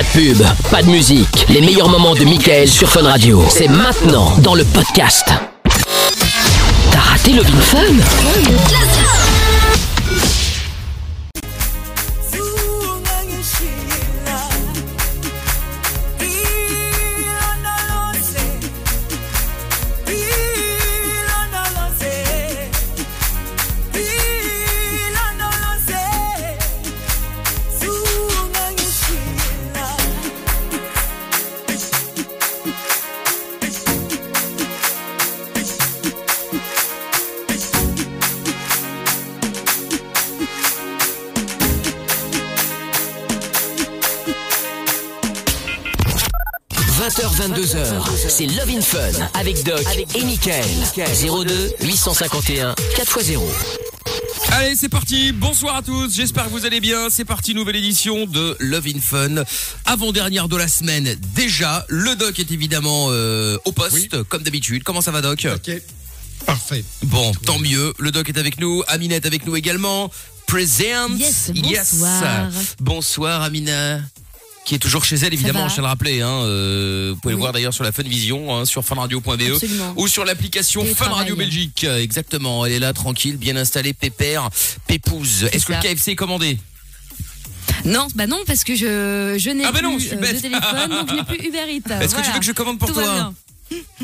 Pas de pub, pas de musique. Les meilleurs moments de Michael sur Fun Radio. C'est maintenant dans le podcast. T'as raté le Fun? C'est Love in Fun avec Doc et Michael. 02 851 4x0. Allez, c'est parti. Bonsoir à tous. J'espère que vous allez bien. C'est parti, nouvelle édition de Love in Fun. Avant-dernière de la semaine déjà. Le doc est évidemment euh, au poste, comme d'habitude. Comment ça va, doc Ok. Parfait. Bon, tant mieux. Le doc est avec nous. Amina est avec nous également. Present. Yes, bonsoir. Bonsoir, Amina. Qui est toujours chez elle, évidemment, je tiens à le rappeler. Hein, euh, vous pouvez le voir d'ailleurs sur la Fun Vision, hein, sur funradio.be ou sur l'application Fun. Radio Belgique. Exactement, elle est là, tranquille, bien installée, pépère, pépouse. Est-ce que le. KFC est commandé? Non, bah non, parce que je, je n'ai Ah bah plus non, je suis euh, bête. de téléphone, donc je n'ai plus Uber Eats. Est-ce que tu veux que je commande pour Tout toi?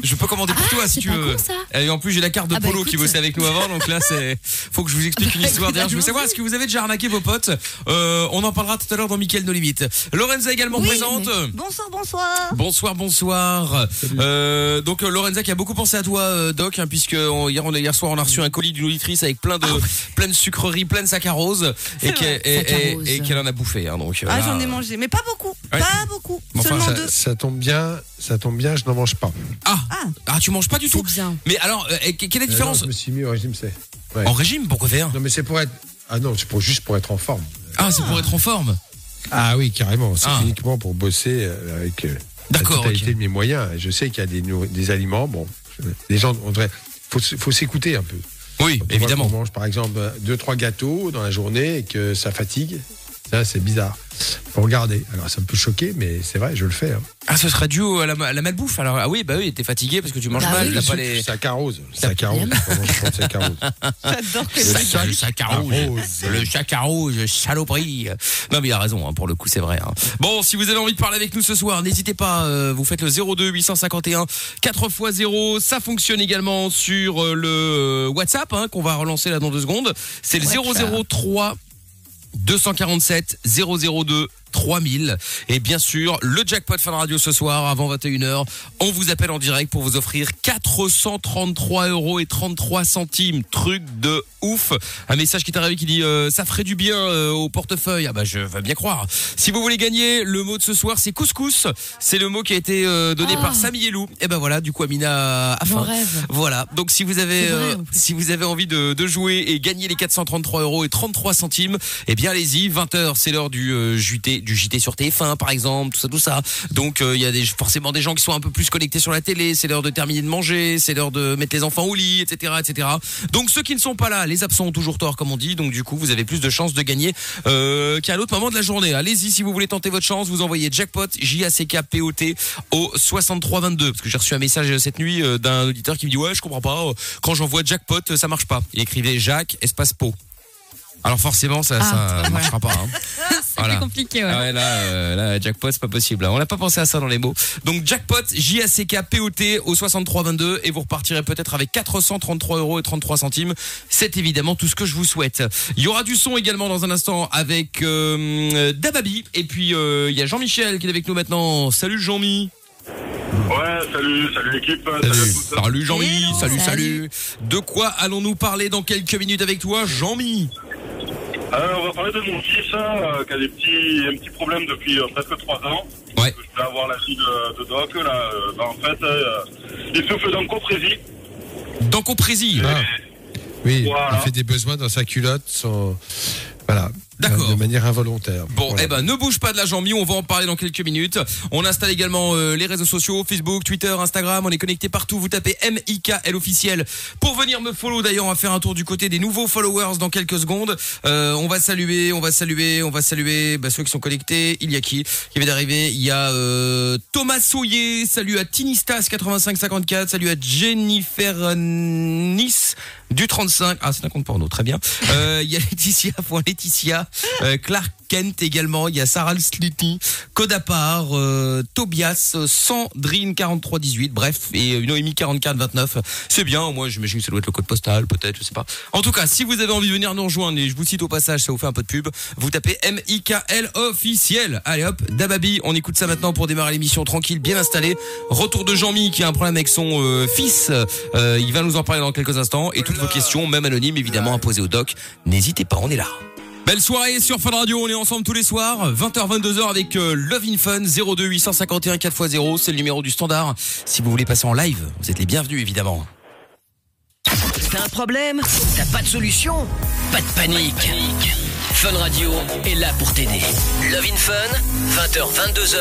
Je peux commander pour Ah, toi si tu veux. con, ça. Et en plus j'ai la carte de Ah bah, Polo qui écoute. bossait avec nous avant, donc là c'est faut que je vous explique une Bah, histoire. D'ailleurs, je veux écoute, savoir est-ce que vous avez déjà arnaqué vos potes? Euh, On en parlera tout à l'heure dans Mickaël No Limite. Lorenza également Oui, présente. Bonsoir, bonsoir. Bonsoir, bonsoir. Euh, donc euh, Lorenza qui a beaucoup pensé à toi, euh, Doc, hein, puisque on- hier, on, a- hier soir on a reçu un colis d'une auditrice avec plein de plein de sucreries, plein de saccharose, et qu'elle et- et- et en a bouffé. hein, donc euh, Ah, j'en ai mangé, mais pas beaucoup. Ouais. Pas beaucoup. Bon, enfin, Seulement Ça, deux. ça tombe bien, ça tombe bien, je n'en mange pas. Ah, Ah. ah, tu manges pas du tout. bien. Mais alors, euh, quelle est la Euh, non, différence Je me suis mis au régime, c'est. Ouais. En régime, pourquoi faire Non, mais c'est pour être. Ah non, c'est pour juste pour être en forme. Ah, c'est pour être en forme. Ah oui, carrément. C'est Ah. uniquement pour bosser euh, avec euh, la totalité de mes moyens. Je sais qu'il y a des, nourri- des aliments. Bon, je- les gens, on devrait. Faut, faut s'écouter un peu. Oui, Quand on évidemment. qu'on mange par exemple deux trois gâteaux dans la journée et que ça fatigue. Ça, c'est bizarre. Faut regarder. Alors, ça me peut choquer, mais c'est vrai, je le fais. hein. Ah, ce serait dû au- à la, à la malbouffe. Alors, ah oui, bah oui, t'es fatigué parce que tu manges Bah mal. oui. T'as Le pas les. Saccharose. Saccharose. Comment je prends le saccharose J'adore que Le ça. saccharose. Saccharose. Le saccharose, saloperie. Non, mais il a raison, hein, pour le coup, c'est vrai. hein. Bon, si vous avez envie de parler avec nous ce soir, n'hésitez pas, euh, vous faites le 02 851 4x0. Ça fonctionne également sur euh, le euh, WhatsApp, hein, qu'on va relancer là dans deux secondes. C'est le 003 247 002 3000 et bien sûr le jackpot Fun Radio ce soir avant 21h on vous appelle en direct pour vous offrir 433 euros et 33 centimes. Truc de ouf. Un message qui est arrivé qui dit euh, ça ferait du bien euh, au portefeuille. Ah bah je veux bien croire. Si vous voulez gagner le mot de ce soir c'est couscous. C'est le mot qui a été euh, donné Ah. par Samy Elou et ben voilà du coup Amina a faim. rêve. voilà. Donc si vous avez C'est vrai, en plus. si vous avez envie de, de jouer et gagner les 433 euros et 33 centimes, eh bien allez-y. 20h, c'est l'heure du euh, Du JT sur TF1 par exemple, tout ça, tout ça. Donc euh, il y a forcément des gens qui sont un peu plus connectés sur la télé. C'est l'heure de terminer de manger, c'est l'heure de mettre les enfants au lit, etc., etc. Donc ceux qui ne sont pas là, les absents ont toujours tort, comme on dit. Donc du coup, vous avez plus de chances de gagner euh, qu'à l'autre moment de la journée. Allez-y si vous voulez tenter votre chance. Vous envoyez jackpot J A C K P O T au 6322 parce que j'ai reçu un message euh, cette nuit euh, d'un auditeur qui me dit ouais je comprends pas quand j'envoie jackpot ça marche pas il écrivait Jacques espace pot alors forcément ça Ah, ça marchera pas hein. Voilà. C'est compliqué, ouais. Ah ouais, là, euh, là, jackpot, c'est pas possible. hein. On n'a pas pensé à ça dans les mots. Donc, jackpot, J-A-C-K-P-O-T au 6322 et vous repartirez peut-être avec 433 euros et 33 centimes. C'est évidemment tout ce que je vous souhaite. Il y aura du son également dans un instant avec euh, Dababi. Et puis, euh, il y a Jean-Michel qui est avec nous maintenant. Salut Jean-Mi. Ouais, salut, salut l'équipe. Salut, à tous. Salut Jean-Mi. Salut, salut. Salut. De quoi allons-nous parler dans quelques minutes avec toi, Jean-Mi? Euh, on va parler de mon fils euh, qui a des petits, un petit problème depuis euh, presque trois ans. Ouais. Je vais avoir la fille de, de Doc. Là, euh, bah, en fait, euh, il souffle d'encoprésie. Dans Comprésie. Ah. Oui, Voilà. il fait des besoins dans sa culotte. Son... Voilà. D'accord. De manière involontaire. Bon, Voilà. eh ben, ne bouge pas de la jambe, on va en parler dans quelques minutes. On installe également euh, les réseaux sociaux, Facebook, Twitter, Instagram, on est connecté partout. Vous tapez MIKL officiel pour venir me follow. D'ailleurs, on va faire un tour du côté des nouveaux followers dans quelques secondes. Euh, on va saluer, on va saluer, on va saluer bah, ceux qui sont connectés. Il y a qui? Qui vient d'arriver Il y a euh, Thomas Souillet, salut à Tinistas 8554, salut à Jennifer euh, Nice du 35. Ah, c'est un compte porno, très bien. Euh, Il y a Laetitia, point Laetitia, euh, Clark Kent également, il y a Sarah Slitty, Codapar, euh, Tobias, Sandrine 4318, bref, et euh, Noémie 4429. C'est bien, moi j'imagine que ça doit être le code postal, peut-être, je sais pas. En tout cas, si vous avez envie de venir nous rejoindre, et je vous cite au passage, ça vous fait un peu de pub, vous tapez M-I-K-L officiel. Allez hop, Dababi, on écoute ça maintenant pour démarrer l'émission tranquille, bien installé. Retour de Jean-Mi qui a un problème avec son euh, fils, il va nous en parler dans quelques instants, et toutes vos questions, même anonymes évidemment, à poser au doc, n'hésitez pas, on est là. Belle soirée sur Fun Radio, on est ensemble tous les soirs, 20h 22h avec euh, Love in Fun 02 851 4x0, c'est le numéro du standard. Si vous voulez passer en live, vous êtes les bienvenus évidemment. T'as un problème? T'as pas de solution? Pas de panique. Fun Radio est là pour t'aider. Love in Fun, 20h, 22h,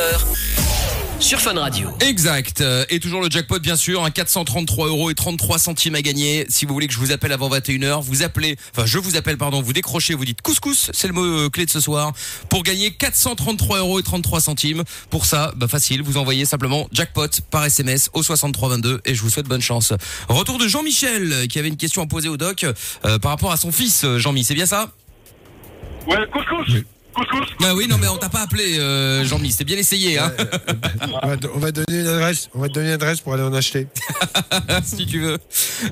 sur Fun Radio. Exact. Euh, Et toujours le jackpot, bien sûr. Un 433 euros et 33 centimes à gagner. Si vous voulez que je vous appelle avant 21h, vous appelez, enfin, je vous appelle, pardon, vous décrochez, vous dites couscous, c'est le mot euh, clé de ce soir, pour gagner 433 euros et 33 centimes. Pour ça, bah, facile, vous envoyez simplement jackpot par SMS au 6322 et je vous souhaite bonne chance. Retour de Jean-Michel, euh, qui avait une question à poser au doc, euh, par rapport à son fils, Jean-Mi, c'est bien ça? Ouais, couscous Couscous Ah oui, non, mais on t'a pas appelé, euh, Jean-Mi, c'est bien essayé, hein. On va, on va donner une adresse. On va te donner une adresse pour aller en acheter. si tu veux.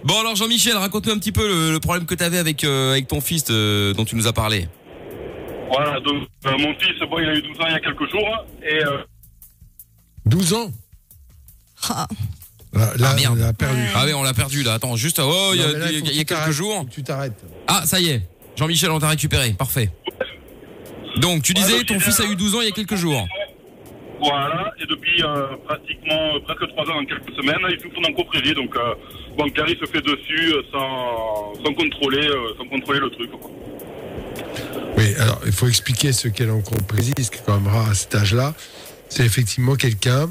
Bon alors Jean-Michel, raconte-nous un petit peu le, le problème que tu avais avec euh, avec ton fils euh, dont tu nous as parlé. Voilà, donc euh, mon fils, bon, il a eu 12 ans il y a quelques jours. Et euh, 12 ans? Ah. Là, là, Ah, merde. on l'a perdu. Ah oui, on l'a perdu là. Attends, juste oh, il y a, là, y a- y quelques jours. Tu t'arrêtes. Ah, ça y est. Jean-Michel, on t'a récupéré. Parfait. Donc tu disais ton il fils a- eu 12 ans il y a quelques jours. voilà, et depuis euh, pratiquement euh, presque 3 ans, en quelques semaines, il souffre d'encoprésie. Donc, euh, bancaire, il se fait dessus euh, sans, sans, contrôler, euh, sans contrôler le truc. Quoi. Oui, alors il faut expliquer ce qu'est l'encoprésie, ce qui est quand même rare à cet âge-là. C'est effectivement quelqu'un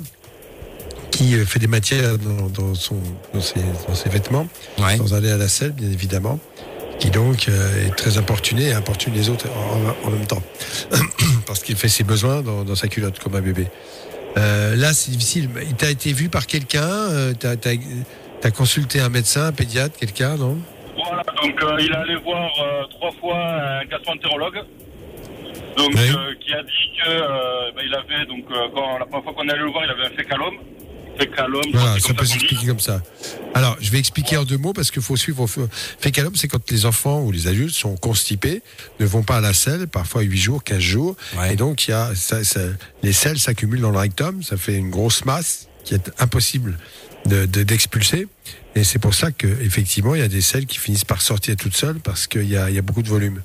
qui euh, fait des matières dans, dans son, dans, ses, dans ses vêtements, Ouais. sans aller à la selle, bien évidemment, qui donc euh, est très importuné et importune les autres en, en même temps, parce qu'il fait ses besoins dans, dans sa culotte comme un bébé. Euh, là, c'est difficile. Il t'a été vu par quelqu'un euh, T'as as, consulté un médecin, un pédiatre, quelqu'un, non? Voilà, donc euh, il est allé voir euh, trois fois un gastroentérologue. Donc, Oui. qui a dit que ben, il avait donc quand la première fois qu'on est allé le voir, il avait un fécalome. Fécalome, Voilà, ça peut s'expliquer comme ça. Alors, je vais expliquer en deux mots parce qu'il faut suivre. Fécalome, c'est quand les enfants ou les adultes sont constipés, ne vont pas à la selle, parfois 8 jours, 15 jours. Ouais. Et donc, il y a, ça, ça- les selles s'accumulent dans le rectum, ça fait une grosse masse qui est impossible de- de- d'expulser. et c'est pour ça qu'effectivement, il y a des selles qui finissent par sortir toutes seules parce qu'il y a, il y a beaucoup de volume.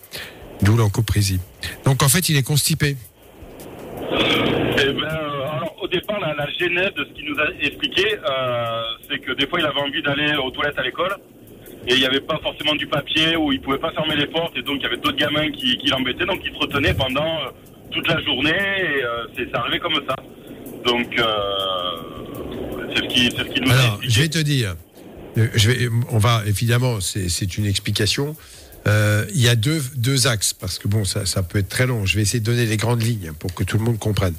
D'où l'encoprésie. Donc, en fait, il est constipé. Eh ben, la, la genèse de ce qu'il nous a expliqué, euh, c'est que des fois, il avait envie d'aller aux toilettes à l'école. Et il n'y avait pas forcément du papier ou il pouvait pas fermer les portes. Et donc, il y avait d'autres gamins qui, qui l'embêtaient. Donc, il se retenait pendant euh, toute la journée. Et euh, c'est arrivé comme ça. Donc, c'est ce qui, ce qui nous a Alors, je expliqué. vais te dire, je vais, on va évidemment, c'est c'est une explication. Euh, il y a deux, deux axes parce que bon, ça, ça peut être très long. Je vais essayer de donner les grandes lignes pour que tout le monde comprenne.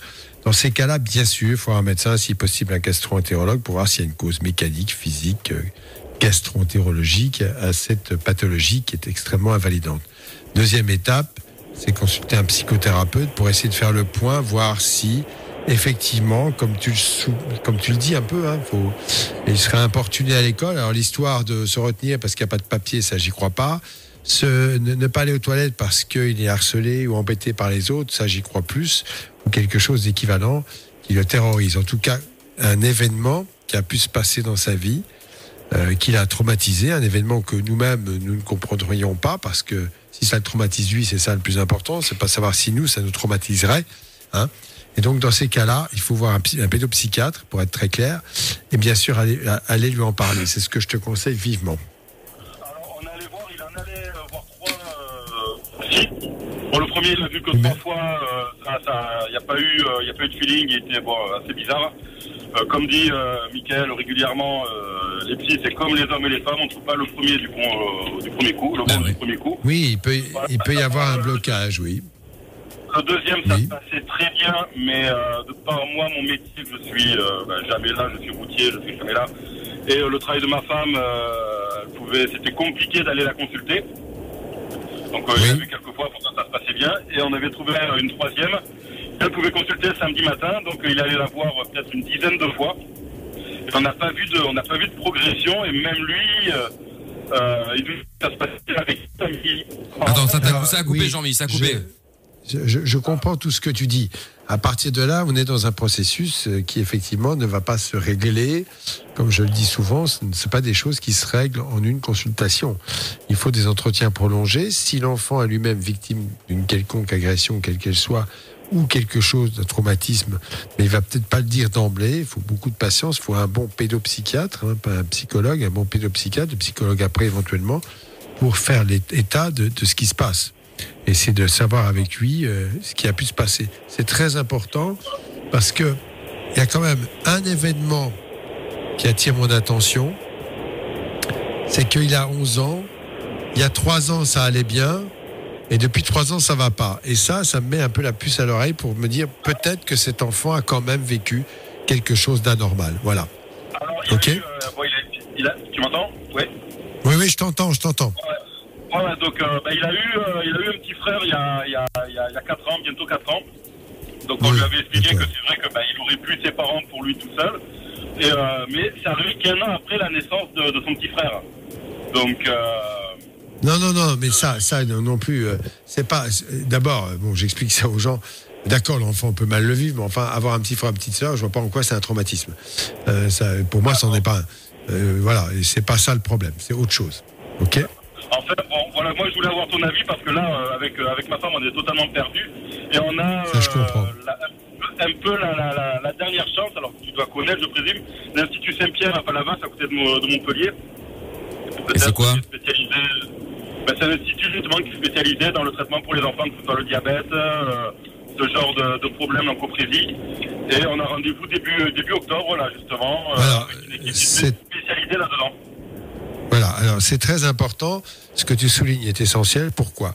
Dans ces cas-là, bien sûr, il faut un médecin, si possible un gastro-entérologue, pour voir s'il y a une cause mécanique, physique, euh, gastro-entérologique à cette pathologie qui est extrêmement invalidante. Deuxième étape, c'est consulter un psychothérapeute pour essayer de faire le point, voir si effectivement, comme tu le, dis un peu, hein, il serait importuné à l'école. Alors l'histoire de se retenir parce qu'il n'y a pas de papier, ça j'y crois pas. Se, ne, ne pas aller aux toilettes parce qu'il est harcelé ou embêté par les autres, ça j'y crois plus. Ou quelque chose d'équivalent qui le terrorise. En tout cas, un événement qui a pu se passer dans sa vie, euh, qui l'a traumatisé, un événement que nous-mêmes nous ne comprendrions pas parce que si ça le traumatise lui, c'est ça le plus important, c'est pas savoir si nous ça nous traumatiserait. Hein. Et donc dans ces cas-là, il faut voir un, un pédopsychiatre pour être très clair, et bien sûr aller, aller lui en parler. C'est ce que je te conseille vivement. Bon, le premier, il l'a vu que trois fois. euh, il n'y a pas eu, euh, y a pas eu de feeling. Il était bon, assez bizarre. Euh, comme dit euh, Michael régulièrement, euh, les psys, c'est comme les hommes et les femmes. On ne trouve pas le premier du, bon, du premier coup, le bon Ah du premier coup. Oui, il peut, il peut y avoir un blocage, oui. Le deuxième, ça Oui. se passait très bien, mais de par moi, mon métier, je suis ben, jamais là, je suis routier, je suis jamais là. Et le travail de ma femme, c'était compliqué d'aller la consulter. Donc euh, il a Oui. vu quelques fois, pourtant ça se passait bien. Et on avait trouvé une troisième. Elle pouvait consulter le samedi matin, donc euh, il allait la voir euh, peut-être une dizaine de fois. Et on n'a pas vu de, on n'a pas vu de progression, et même lui, euh, euh, il dit que ça se passait avec lui. Attends, ça, t'a- Alors, ça a coupé, oui, Jean-Mi, ça a coupé. Je, je- je comprends tout ce que tu dis. À partir de là, on est dans un processus euh, qui effectivement ne va pas se régler. Comme je le dis souvent, ce ne sont pas des choses qui se règlent en une consultation. Il faut des entretiens prolongés. Si l'enfant est lui-même victime d'une quelconque agression, quelle qu'elle soit, ou quelque chose d'un traumatisme, mais il va peut-être pas le dire d'emblée. Il faut beaucoup de patience. Il faut un bon pédopsychiatre, hein, pas un psychologue, un bon pédopsychiatre, le psychologue après éventuellement, pour faire l'état de, de ce qui se passe et c'est de savoir avec lui euh, ce qui a pu se passer. C'est très important parce que il y a quand même un événement qui attire mon attention, c'est qu'il a 11 ans, il y a 3 ans ça allait bien, et depuis 3 ans ça va pas. Et ça, ça me met un peu la puce à l'oreille pour me dire peut-être que cet enfant a quand même vécu quelque chose d'anormal. Voilà. Alors, il y a Ok. eu, euh, bon, il a- il a- tu m'entends? Oui. Oui, oui, je t'entends, je t'entends. Voilà, donc euh, bah, il, a eu, euh, il a eu un petit frère il y a, il y a, il y a, il y a 4 ans, bientôt 4 ans. Donc on Oui, lui avait expliqué que c'est vrai que bah, aurait pu ses parents pour lui tout seul. Et, euh, mais c'est arrivé qu'un an après la naissance de, de son petit frère. Donc euh, Non, non, non, mais ça, ça non, non plus, c'est pas. D'abord, bon, j'explique ça aux gens. D'accord, l'enfant peut mal le vivre, mais enfin, avoir un petit frère, une petite sœur, je vois pas en quoi c'est un traumatisme. Ça, pour moi, ça n'en est pas un. Voilà, c'est pas ça le problème, c'est autre chose. Ok? En fait, bon, voilà, moi je voulais avoir ton avis parce que là, euh, avec, euh, avec ma femme, on est totalement perdus. Et on a Ça, je comprends. la- un peu la, la, la, la dernière chance, alors tu dois connaître, je présume, l'Institut Saint-Pierre à Palavas, à côté de, Mo- de Montpellier. Et c'est quoi spécialisé, ben, C'est un institut justement qui est spécialisé dans le traitement pour les enfants, que ce soit le diabète, euh, ce genre de, de problème en coprésie. Et on a rendez-vous début, début octobre, là, justement, euh, Alors, avec une équipe spécialisée là-dedans. Voilà, alors c'est très important. Ce que tu soulignes est essentiel. Pourquoi?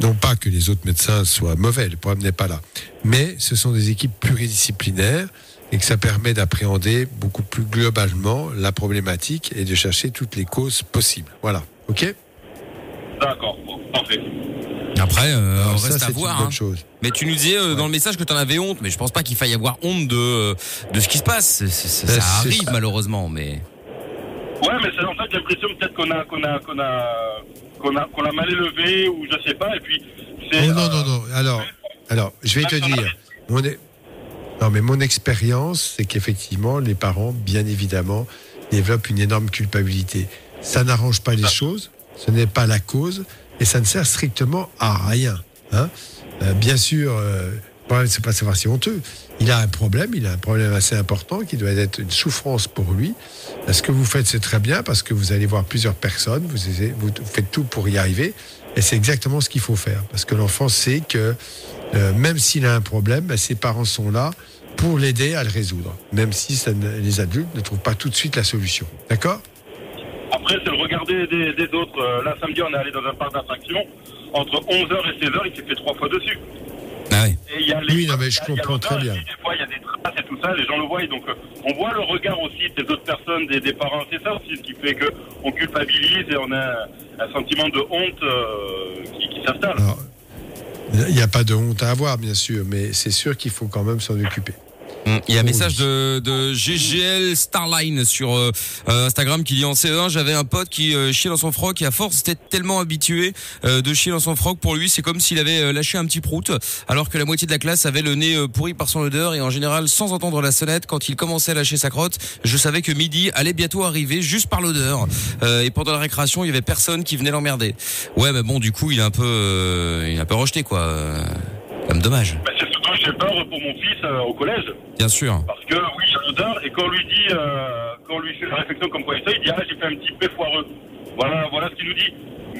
Non pas que les autres médecins soient mauvais, le problème n'est pas là. Mais ce sont des équipes pluridisciplinaires et que ça permet d'appréhender beaucoup plus globalement la problématique et de chercher toutes les causes possibles. Voilà, ok? D'accord, bon, parfait. Après, euh, Alors on ça, reste à voir. bonne hein. chose. Mais tu nous disais euh, dans le message que tu en avais honte, mais je pense pas qu'il faille avoir honte de, euh, de ce qui se passe. C'est- c'est- Ben, ça c'est arrive ça. malheureusement, mais. Ouais, mais c'est en fait j'ai l'impression peut-être qu'on a qu'on a qu'on a qu'on a qu'on l'a mal élevé ou je sais pas et puis c'est Oh, non, euh, non, non. Alors, alors, je vais te dire. Mon é- Non, mais mon expérience, c'est qu'effectivement, les parents, bien évidemment, développent une énorme culpabilité. Ça n'arrange pas les choses, ce n'est pas la cause, et ça ne sert strictement à rien. hein. Euh, bien sûr, euh, le problème, c'est pas savoir si honteux. Il a un problème, il a un problème assez important qui doit être une souffrance pour lui. Ce que vous faites, c'est très bien parce que vous allez voir plusieurs personnes, vous, faites tout pour y arriver, et c'est exactement ce qu'il faut faire. Parce que l'enfant sait que euh, même s'il a un problème, ben, ses parents sont là pour l'aider à le résoudre, même si les adultes ne trouvent pas tout de suite la solution. D'accord? Après c'est le regarder des, des autres. Euh, là samedi on est allé dans un parc d'attractions entre 11h et 16h il s'est fait trois fois dessus. Ah ouais. Et y a les- Oui, non, mais je il y a comprends très bien. Des fois il y a des traces et tout ça, les gens le voient donc euh, on voit le regard aussi des autres personnes, des, des parents. C'est ça aussi ce qui fait que on culpabilise et on a un sentiment de honte euh, qui, qui s'installe. Il n'y a pas de honte à avoir, bien sûr, mais c'est sûr qu'il faut quand même s'en occuper. Mm. Il y a un Oui. message de, de GGL Starline sur euh, euh, Instagram qui dit en CE1 j'avais un pote qui euh, chiait dans son froc et à force d'être tellement habitué euh, de chier dans son froc pour lui c'est comme s'il avait lâché un petit prout alors que la moitié de la classe avait le nez pourri par son odeur et en général sans entendre la sonnette quand il commençait à lâcher sa crotte je savais que midi allait bientôt arriver juste par l'odeur Euh, et pendant la récréation il y avait personne qui venait l'emmerder ouais mais bon du coup il est un peu euh, il est un peu rejeté quoi comme dommage dont j'ai peur pour mon fils euh, au collège. bien sûr Parce que oui, a l'odeur, et quand on lui dit, euh, quand on lui fait la réflexion comme quoi il fait, il dit Ah, j'ai fait un petit peu foireux. Voilà, voilà ce qu'il nous dit.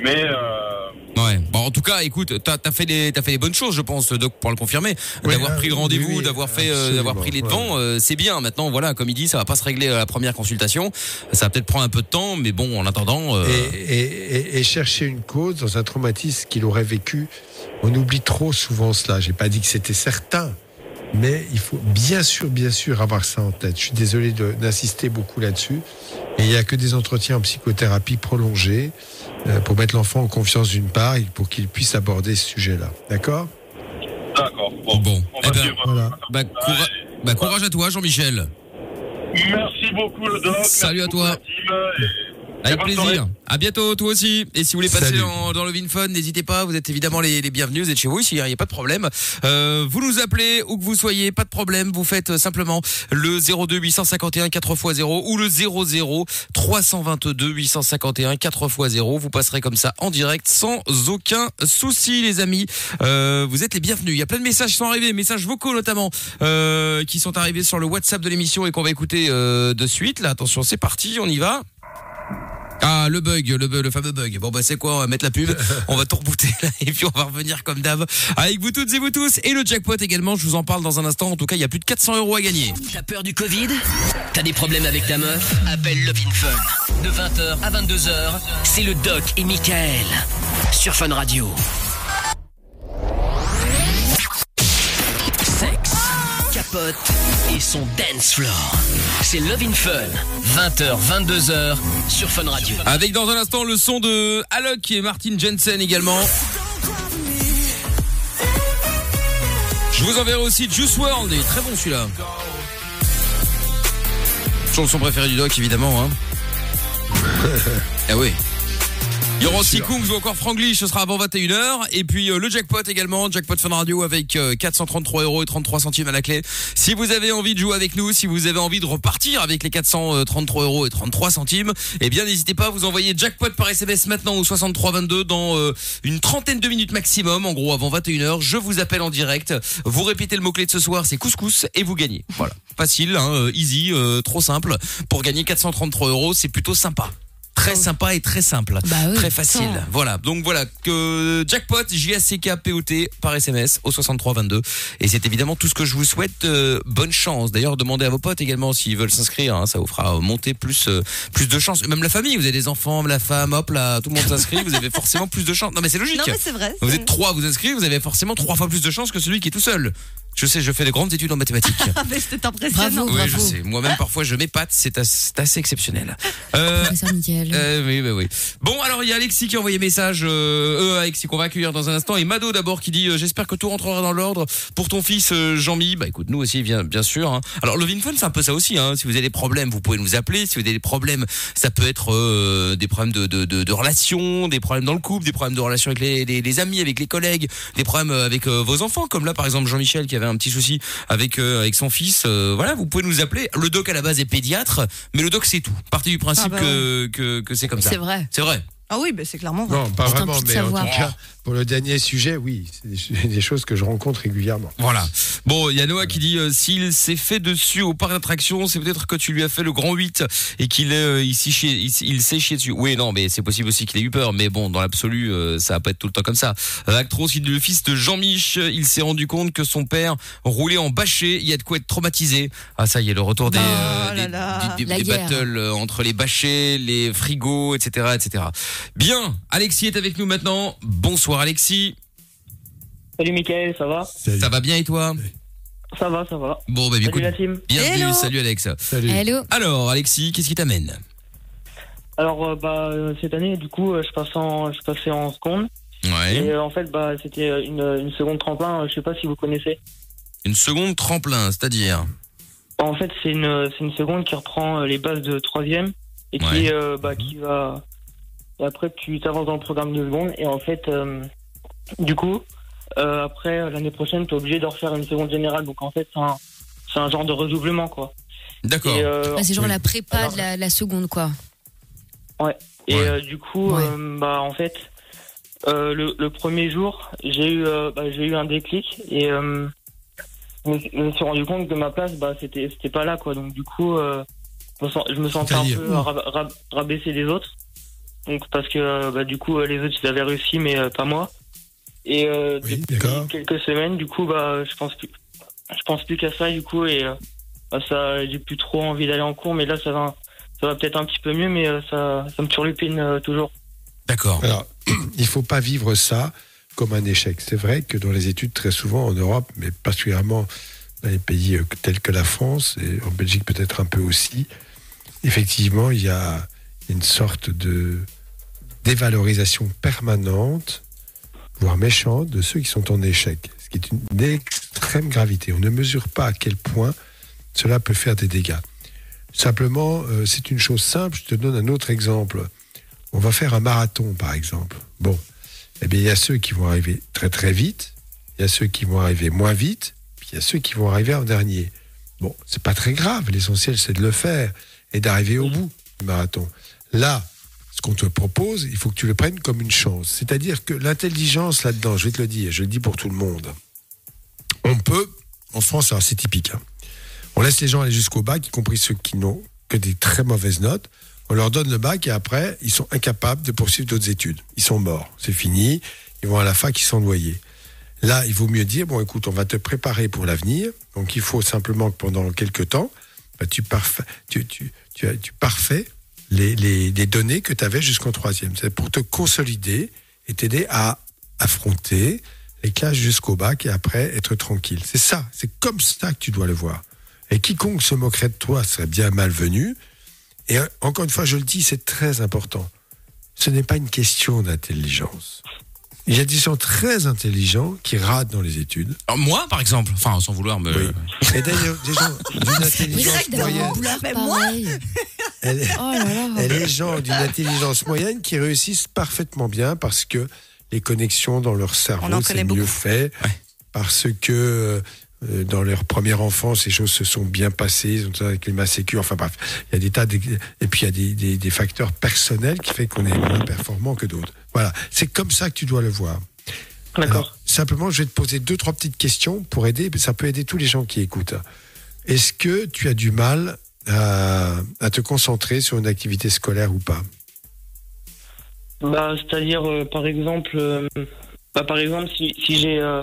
Mais euh, Ouais. Bon, en tout cas, écoute, t'as as fait les t'as fait les bonnes choses, je pense, Doc, pour le confirmer, Oui, d'avoir euh, pris le rendez-vous, oui, d'avoir fait, euh, d'avoir pris les devants, euh, c'est bien. Maintenant, voilà, comme il dit, ça va pas se régler à la première consultation. Ça va peut-être prendre un peu de temps, mais bon, en attendant. euh, Et, et- et- et chercher une cause dans un traumatisme qu'il aurait vécu, on oublie trop souvent cela. J'ai pas dit que c'était certain, mais il faut bien sûr, bien sûr avoir ça en tête. Je suis désolé de- d'insister beaucoup là-dessus. Et il n'y a que des entretiens en psychothérapie prolongés euh, pour mettre l'enfant en confiance d'une part et pour qu'il puisse aborder ce sujet-là. D'accord? D'accord. Bon. Bon. On Eh ben, voilà. bah, coura- bah, courage à toi, Jean-Michel. Merci beaucoup le doc. Salut Merci à toi. Avec plaisir. À bientôt, toi aussi. Et si vous voulez passer dans, dans le VinFun, n'hésitez pas. Vous êtes évidemment les, les bienvenus. Vous êtes chez vous ici. Il n'y a pas de problème. Euh, vous nous appelez où que vous soyez, pas de problème. Vous faites euh, simplement le 02 851 4x0 ou le 00 322 851 4x0. Vous passerez comme ça en direct sans aucun souci, les amis. Euh, vous êtes les bienvenus. Il y a plein de messages qui sont arrivés, messages vocaux notamment, euh, qui sont arrivés sur le WhatsApp de l'émission et qu'on va écouter euh, de suite. Là, attention, c'est parti. On y va. Ah, le bug, le, bug, le fameux bug. Bon, bah, c'est quoi? On va mettre la pub. on va tout rebooter, là. Et puis, on va revenir comme d'hab. Avec vous toutes et vous tous. Et le jackpot également. Je vous en parle dans un instant. En tout cas, il y a plus de 400 euros à gagner. T'as peur du Covid? T'as des problèmes avec ta meuf? Appelle Love in Fun. De 20h à 22h, c'est le Doc et Michael. Sur Fun Radio. Sexe, capote et son dance floor. C'est Love in Fun. 20h, 22h sur Fun Radio. Avec dans un instant le son de Alok et Martin Jensen également. Je vous enverrai aussi Juice WRLD. Il est très bon celui-là. Chanson préférée du doc évidemment. Hein. ah oui. Il y aura aussi Kungs ou encore Franglish, ce sera avant 21h. Et puis euh, le jackpot également, jackpot Fun Radio avec euh, 433 euros et 33 centimes à la clé. Si vous avez envie de jouer avec nous, si vous avez envie de repartir avec les 433 euros et 33 centimes, eh bien n'hésitez pas à vous envoyer jackpot par SMS maintenant au 6322 dans euh, une trentaine de minutes maximum, en gros avant 21h. Je vous appelle en direct. Vous répétez le mot-clé de ce soir, c'est couscous et vous gagnez. Voilà. Facile, hein, euh, easy, euh, trop simple. Pour gagner 433 euros, c'est plutôt sympa. Très sympa et très simple. Bah oui, très facile. Voilà. Donc voilà, que jackpot, J-A-C-K-P-O-T par SMS au 6322. Et c'est évidemment tout ce que je vous souhaite. euh, bonne chance. D'ailleurs, demandez à vos potes également s'ils veulent s'inscrire. hein, ça vous fera monter plus euh, plus de chance. Même la famille, vous avez des enfants, la femme, hop là, tout le monde s'inscrit. vous avez forcément plus de chance. Non mais c'est logique. Non, mais c'est vrai. Vous êtes trois vous inscrire, vous avez forcément trois fois plus de chances que celui qui est tout seul. Je sais, je fais de grandes études en mathématiques. Ah, mais c'est impressionnant. Bravo. oui, je sais. Moi-même, parfois, je m'épate. C'est as- c'est assez exceptionnel. Euh, Professeur euh, oui, oui, oui. Bon, alors il y a Alexis qui a envoyé message, euh, euh, Alexis qu'on va accueillir dans un instant, et Mado d'abord qui dit euh, j'espère que tout rentrera dans l'ordre pour ton fils euh, Jean-Mi. Bah écoute, nous aussi bien, bien sûr. hein. Alors le Vinfun c'est un peu ça aussi. Hein. Si vous avez des problèmes, vous pouvez nous appeler. Si vous avez des problèmes, ça peut être euh, des problèmes de, de, de, de relations, des problèmes dans le couple, des problèmes de relations avec les, les, les amis, avec les collègues, des problèmes euh, avec euh, vos enfants, comme là par exemple Jean-Michel qui avait un petit souci avec euh, avec son fils. Euh, voilà, vous pouvez nous appeler. Le doc à la base est pédiatre, mais le doc c'est tout. Partez du principe Ah bah que, que que c'est comme ça. C'est vrai. C'est vrai. Ah oui, ben c'est clairement vrai. Non, pas vraiment, mais en tout cas, pour le dernier sujet, oui, c'est des, choses que je rencontre régulièrement. Voilà. Bon, il y a Noah qui dit euh, s'il s'est fait dessus au parc d'attractions, c'est peut-être que tu lui as fait le grand 8 et qu'il euh, il, s'est chié dessus. Oui, non, mais c'est possible aussi qu'il ait eu peur. Mais bon, dans l'absolu, euh, ça va pas être tout le temps comme ça. Euh, Actros, il le fils de Jean-Mich, il s'est rendu compte que son père roulait en bâché. Il y a de quoi être traumatisé. Ah, ça y est, le retour des, Oh euh, là des, là. des- des- La des guerre. battles euh, entre les bâchés, les frigos, etc., etc. Bien. Alexis est avec nous maintenant. Bonsoir, Alexis. Salut Mickaël, ça va Ça va bien et toi Ça va, ça va. Bon, bah, Salut écoute, la team. bienvenue. Hello. Salut, Alex. Salut. Hello. Alors, Alexis, qu'est-ce qui t'amène Alors euh, bah euh, cette année du coup euh, je passe en je passais en seconde Ouais. et euh, en fait bah c'était une, une seconde tremplin, je sais pas si vous connaissez. Une seconde tremplin, c'est-à-dire En fait c'est une c'est une seconde qui reprend les bases de troisième et qui Ouais. euh, bah qui va et après tu t'avances dans le programme de seconde et en fait euh, du coup euh, après euh, l'année prochaine tu es obligé de refaire une seconde générale donc en fait c'est un c'est un genre de redoublement quoi. D'accord. Et, euh, Ah, c'est genre oui. la prépa Alors- de la, la seconde, quoi. Et Ouais. euh, du coup, Ouais. euh, bah en fait, euh, le, le premier jour, j'ai eu, euh, bah, j'ai eu un déclic et euh, je, me, je me suis rendu compte que ma place, bah c'était, c'était pas là quoi. Donc du coup, euh, je me sens- je me sentais un peu rab- rab- rabaissé des autres. Donc parce que euh, bah, du coup, euh, les autres ils avaient réussi, mais euh, pas moi. Et euh, Oui, depuis d'accord. quelques semaines, du coup, bah, je pense plus, je pense plus qu'à ça, du coup, et bah, ça, j'ai plus trop envie d'aller en cours, mais là, ça va, ça va peut-être un petit peu mieux, mais euh, ça, ça me turlupine euh, toujours. D'accord. Alors, il faut pas vivre ça comme un échec. C'est vrai que dans les études, très souvent en Europe, mais particulièrement dans les pays tels que la France et en Belgique peut-être un peu aussi, effectivement, il y a une sorte de dévalorisation permanente, voire méchante, de ceux qui sont en échec, ce qui est une d'extrême gravité. On ne mesure pas à quel point cela peut faire des dégâts. Simplement, euh, c'est une chose simple. Je te donne un autre exemple. On va faire un marathon, par exemple. Bon, eh bien, il y a ceux qui vont arriver très très vite, il y a ceux qui vont arriver moins vite, puis il y a ceux qui vont arriver en dernier. Bon, c'est pas très grave. L'essentiel, c'est de le faire et d'arriver au bout du marathon. Là, ce qu'on te propose, il faut que tu le prennes comme une chance. C'est-à-dire que l'intelligence là-dedans, je vais te le dire, je le dis pour tout le monde. On peut, en France, alors c'est typique. hein. On laisse les gens aller jusqu'au bac, y compris ceux qui n'ont que des très mauvaises notes. On leur donne le bac et après, ils sont incapables de poursuivre d'autres études. Ils sont morts. C'est fini. Ils vont à la fac, ils sont noyés. Là, il vaut mieux dire, bon, écoute, on va te préparer pour l'avenir. Donc, il faut simplement que pendant quelques temps, bah, tu, parfais, tu, tu, parfais les, données que tu avais jusqu'en troisième. C'est pour te consolider et t'aider à affronter les classes jusqu'au bac et après être tranquille. C'est ça. C'est comme ça que tu dois le voir. Et quiconque se moquerait de toi serait bien malvenu. Et euh, encore une fois, je le dis, c'est très important. Ce n'est pas une question d'intelligence. Il y a des gens très intelligents qui ratent dans les études. Alors, moi, par exemple, enfin, sans vouloir me. Oui. Et d'ailleurs, des gens d'une intelligence moyenne. moi. Elle, Oh là là. gens d'une intelligence moyenne qui réussissent parfaitement bien parce que les connexions dans leur cerveau, c'est connaît mieux beaucoup. fait, parce que euh, dans leur première enfance, les choses se sont bien passées, ils ont ça avec les mains sécu, enfin bref, il y a des tas, d'ex- et puis il y a des, des- des facteurs personnels qui fait qu'on est moins performant que d'autres. Voilà, c'est comme ça que tu dois le voir. D'accord. Simplement, je vais te poser deux, trois petites questions pour aider, ça peut aider tous les gens qui écoutent. Est-ce que tu as du mal à, à te concentrer sur une activité scolaire ou pas? Bah, c'est-à-dire, euh, par exemple, euh, bah, par exemple, si, si j'ai euh,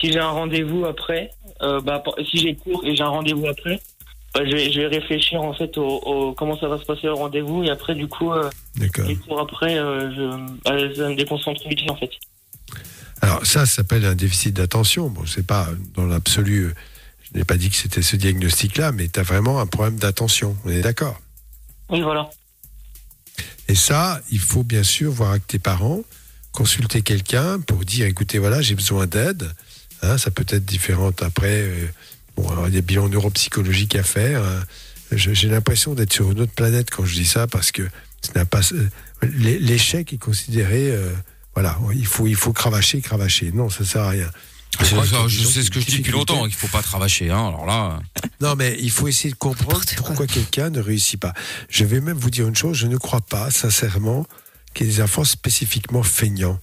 si j'ai un rendez-vous après, euh, bah, si j'ai cours et j'ai un rendez-vous après, bah, je, vais, je vais réfléchir en fait au, au- comment ça va se passer le rendez-vous et après, du coup, euh, les cours après, euh, je, bah, ça me déconcentre vite en fait. Alors ça, ça s'appelle un déficit d'attention. Bon, c'est pas dans l'absolu. Je n'ai pas dit que c'était ce diagnostic-là, mais tu as vraiment un problème d'attention. On est d'accord? Oui, voilà. Et ça, il faut bien sûr voir avec tes parents, consulter quelqu'un pour dire, écoutez, voilà, j'ai besoin d'aide. Hein, ça peut être différent après. euh, bon, alors, il y a des bilans neuropsychologiques à faire. hein. Je- J'ai l'impression d'être sur une autre planète quand je dis ça, parce que ce n'a pas. euh, l'é- L'échec est considéré. euh, voilà, il faut, il faut cravacher, cravacher. Non, ça sert à rien. C'est crois ça, je sais ce que je dis depuis longtemps, difficultés. qu'il faut pas cravacher. Hein. Alors là, Non, mais il faut essayer de comprendre pourquoi quelqu'un ne réussit pas. Je vais même vous dire une chose, je ne crois pas, sincèrement, qu'il y ait des enfants spécifiquement feignants.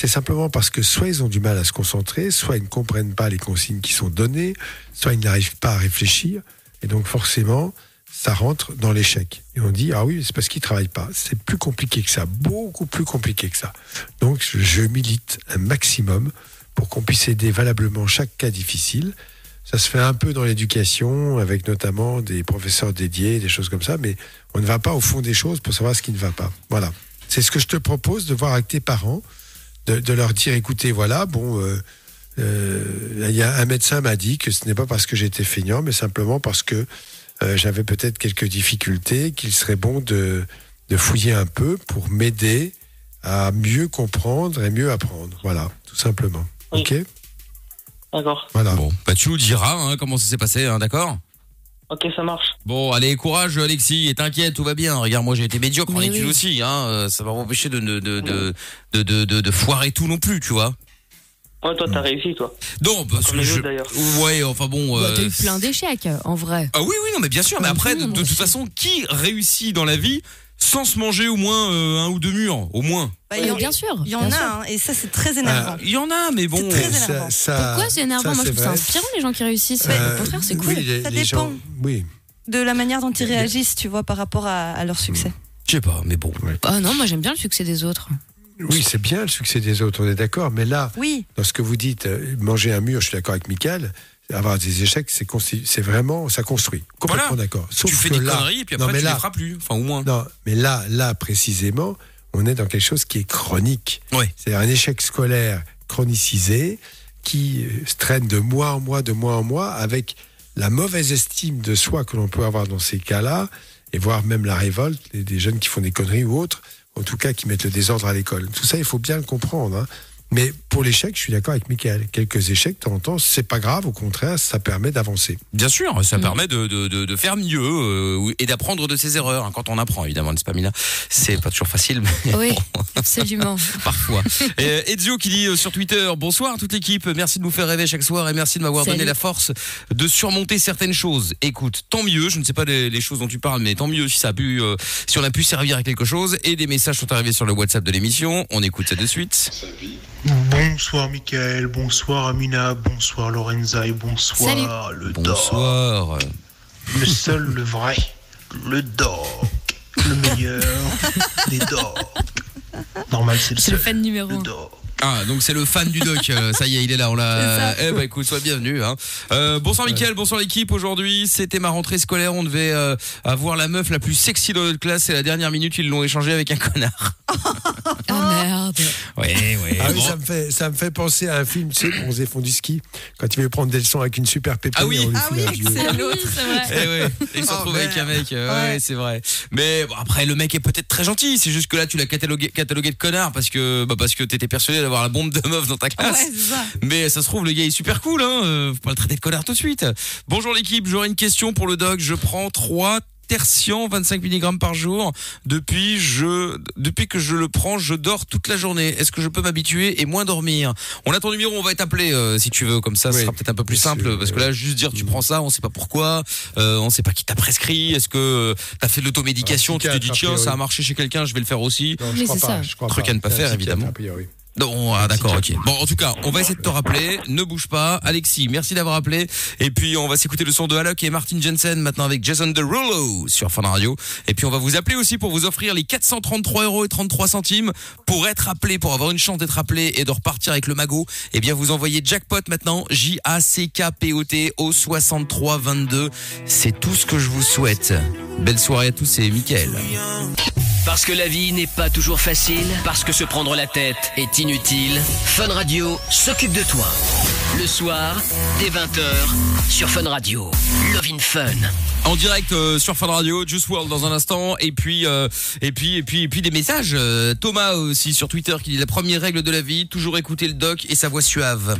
C'est simplement parce que soit ils ont du mal à se concentrer, soit ils ne comprennent pas les consignes qui sont données, soit ils n'arrivent pas à réfléchir, et donc forcément, ça rentre dans l'échec. Et on dit, ah oui, c'est parce qu'ils ne travaillent pas. C'est plus compliqué que ça, beaucoup plus compliqué que ça. Donc, je, milite un maximum pour qu'on puisse aider valablement chaque cas difficile. Ça se fait un peu dans l'éducation, avec notamment des professeurs dédiés, des choses comme ça, mais on ne va pas au fond des choses pour savoir ce qui ne va pas. Voilà. C'est ce que je te propose de voir avec tes parents, de, de leur dire, écoutez, voilà, bon, euh, euh, il y a un médecin m'a dit que ce n'est pas parce que j'étais feignant, mais simplement parce que euh, j'avais peut-être quelques difficultés, qu'il serait bon de, de fouiller un peu pour m'aider à mieux comprendre et mieux apprendre. Voilà, tout simplement. Oui. Ok? D'accord. Voilà. bon, bah tu nous diras hein, comment ça s'est passé, hein, d'accord? Ok, ça marche. Bon, allez, courage, Alexis, et t'inquiète, tout va bien. Regarde, moi j'ai été médiocre en études oui. aussi, hein. euh, Ça va m'empêcher de, de, de, de, de, de, de- de foirer tout non plus, tu vois. Ouais, toi, t'as réussi, toi. Non, parce Comme que les je. autres, d'ailleurs. Ouais, enfin bon. Bah, euh, T'as eu plein d'échecs, en vrai. Ah oui, oui, non, mais bien sûr. Mais après, tout de, toute façon, qui réussit dans la vie sans se manger au moins euh, un ou deux murs, au moins Bah, Ouais, il y en- bien sûr. Il y en a, hein, et ça, c'est très énervant. Il y en a, mais bon. C'est très Ça- énervant. ça- Pourquoi c'est énervant? ça, Moi, je trouve ça inspirant les gens qui réussissent. Euh, Au contraire, c'est cool. oui, les- Ça les dépend. gens- oui. De la manière dont ils réagissent, tu vois, par rapport à, à leur succès. Je sais pas, mais bon. Ah non, moi j'aime bien le succès des autres. Oui, c'est bien le succès des autres, on est d'accord. Mais là, Oui. dans ce que vous dites, euh, manger un mur, je suis d'accord avec Michael. Avoir des échecs, c'est vraiment, ça construit. Complètement Voilà. d'accord. Tu fais des là- conneries et puis après tu là, les feras plus. Enfin, au moins. Non, mais là, là précisément, on est dans quelque chose qui est chronique. Ouais. C'est un échec scolaire chronicisé qui euh, se traîne de mois en mois, de mois en mois, avec la mauvaise estime de soi que l'on peut avoir dans ces cas-là, et voire même la révolte, des jeunes qui font des conneries ou autres, en tout cas qui mettent le désordre à l'école. Tout ça, il faut bien le comprendre. hein. Mais pour l'échec, je suis d'accord avec Michael. Quelques échecs, de temps en temps, c'est pas grave, au contraire, ça permet d'avancer. Bien sûr, Mm. ça permet de, de, de, de faire mieux euh, et d'apprendre de ses erreurs hein, quand on apprend, évidemment, n'est-ce pas, Mila? C'est pas toujours facile, mais Oui, bon, absolument. parfois. Et Ezio qui dit euh, sur Twitter Bonsoir à toute l'équipe, merci de nous faire rêver chaque soir et merci de m'avoir donné la force de surmonter certaines choses. Écoute, tant mieux, je ne sais pas les, les choses dont tu parles, mais tant mieux si ça a pu, euh, si on a pu servir à quelque chose. Et des messages sont arrivés sur le WhatsApp de l'émission. On écoute ça de suite. Bonsoir Michael, bonsoir Amina, bonsoir Lorenza et bonsoir le dog. Bonsoir. Le seul, le vrai, le dog. Le meilleur des dogs. Normal, c'est le C'est le seul. fan numéro Le dog. Ah, donc c'est le fan du doc. euh, ça y est, il est là. On l'a. Eh ben écoute, sois bienvenu. Hein. Euh, bonsoir Mickaël, bonsoir l'équipe. Aujourd'hui, c'était ma rentrée scolaire. On devait euh, avoir la meuf la plus sexy de notre classe. Et la dernière minute, ils l'ont échangé avec un connard. Ah merde. Oui, oui. Ah oui, bon. ça me fait, ça me fait penser à un film, tu sais, on faisait fond du ski, quand il veut prendre des leçons avec une super pépère. Ah oui. on lui Ah oui, un vieux- c'est l'autre. Oui, c'est vrai. Eh ouais, il se Oh, retrouve avec un merde. mec, euh, ouais, Ouais. c'est vrai. Mais bon, après, le mec est peut-être très gentil. C'est juste que là, tu l'as catalogué, catalogué de connard parce que, bah, parce que t'étais persuadé d'avoir la bombe de meuf dans ta classe. Ouais, c'est ça. Mais ça se trouve, le gars est super cool, hein. euh, Faut pas le traiter de connard tout de suite. Bonjour l'équipe, j'aurais une question pour le doc. Je prends 3 tertian 25 mg par jour. Depuis, je, depuis que je le prends, je dors toute la journée. Est-ce que je peux m'habituer et moins dormir? On a ton numéro, on va t'appeler euh, si tu veux. Comme ça, ce Oui, sera peut-être un peu plus simple. sûr, parce que là, juste dire tu prends ça, on sait pas pourquoi, euh, on sait pas qui t'a prescrit. Est-ce que euh, t'as fait de l'automédication Tu te dis tiens, ça a marché chez quelqu'un, je vais le faire aussi. Non, Mais je crois c'est pas. ça. Je crois Truc pas. à ne pas faire, évidemment. A. Non, ah, d'accord, ok. Bon, en tout cas, on va essayer de te rappeler. Ne bouge pas. Alexis, merci d'avoir appelé. Et puis, on va s'écouter le son de Alok et Martin Jensen maintenant avec Jason Derulo sur Fun Radio. Et puis, on va vous appeler aussi pour vous offrir les 433 euros et 33 centimes pour être appelé, pour avoir une chance d'être appelé et de repartir avec le magot. Eh bien, vous envoyez jackpot maintenant. J-A-C-K-P-O-T au 63 22. C'est tout ce que je vous souhaite. Belle soirée à tous, c'est Mickaël. Parce que la vie n'est pas toujours facile, parce que se prendre la tête est inutile, Fun Radio s'occupe de toi. Le soir, dès 20h, sur Fun Radio. Love in Fun. En direct euh, sur Fun Radio, Juice World dans un instant, et puis euh, et puis et puis et puis des messages. Euh, Thomas aussi sur Twitter qui dit la première règle de la vie, toujours écouter le doc et sa voix suave.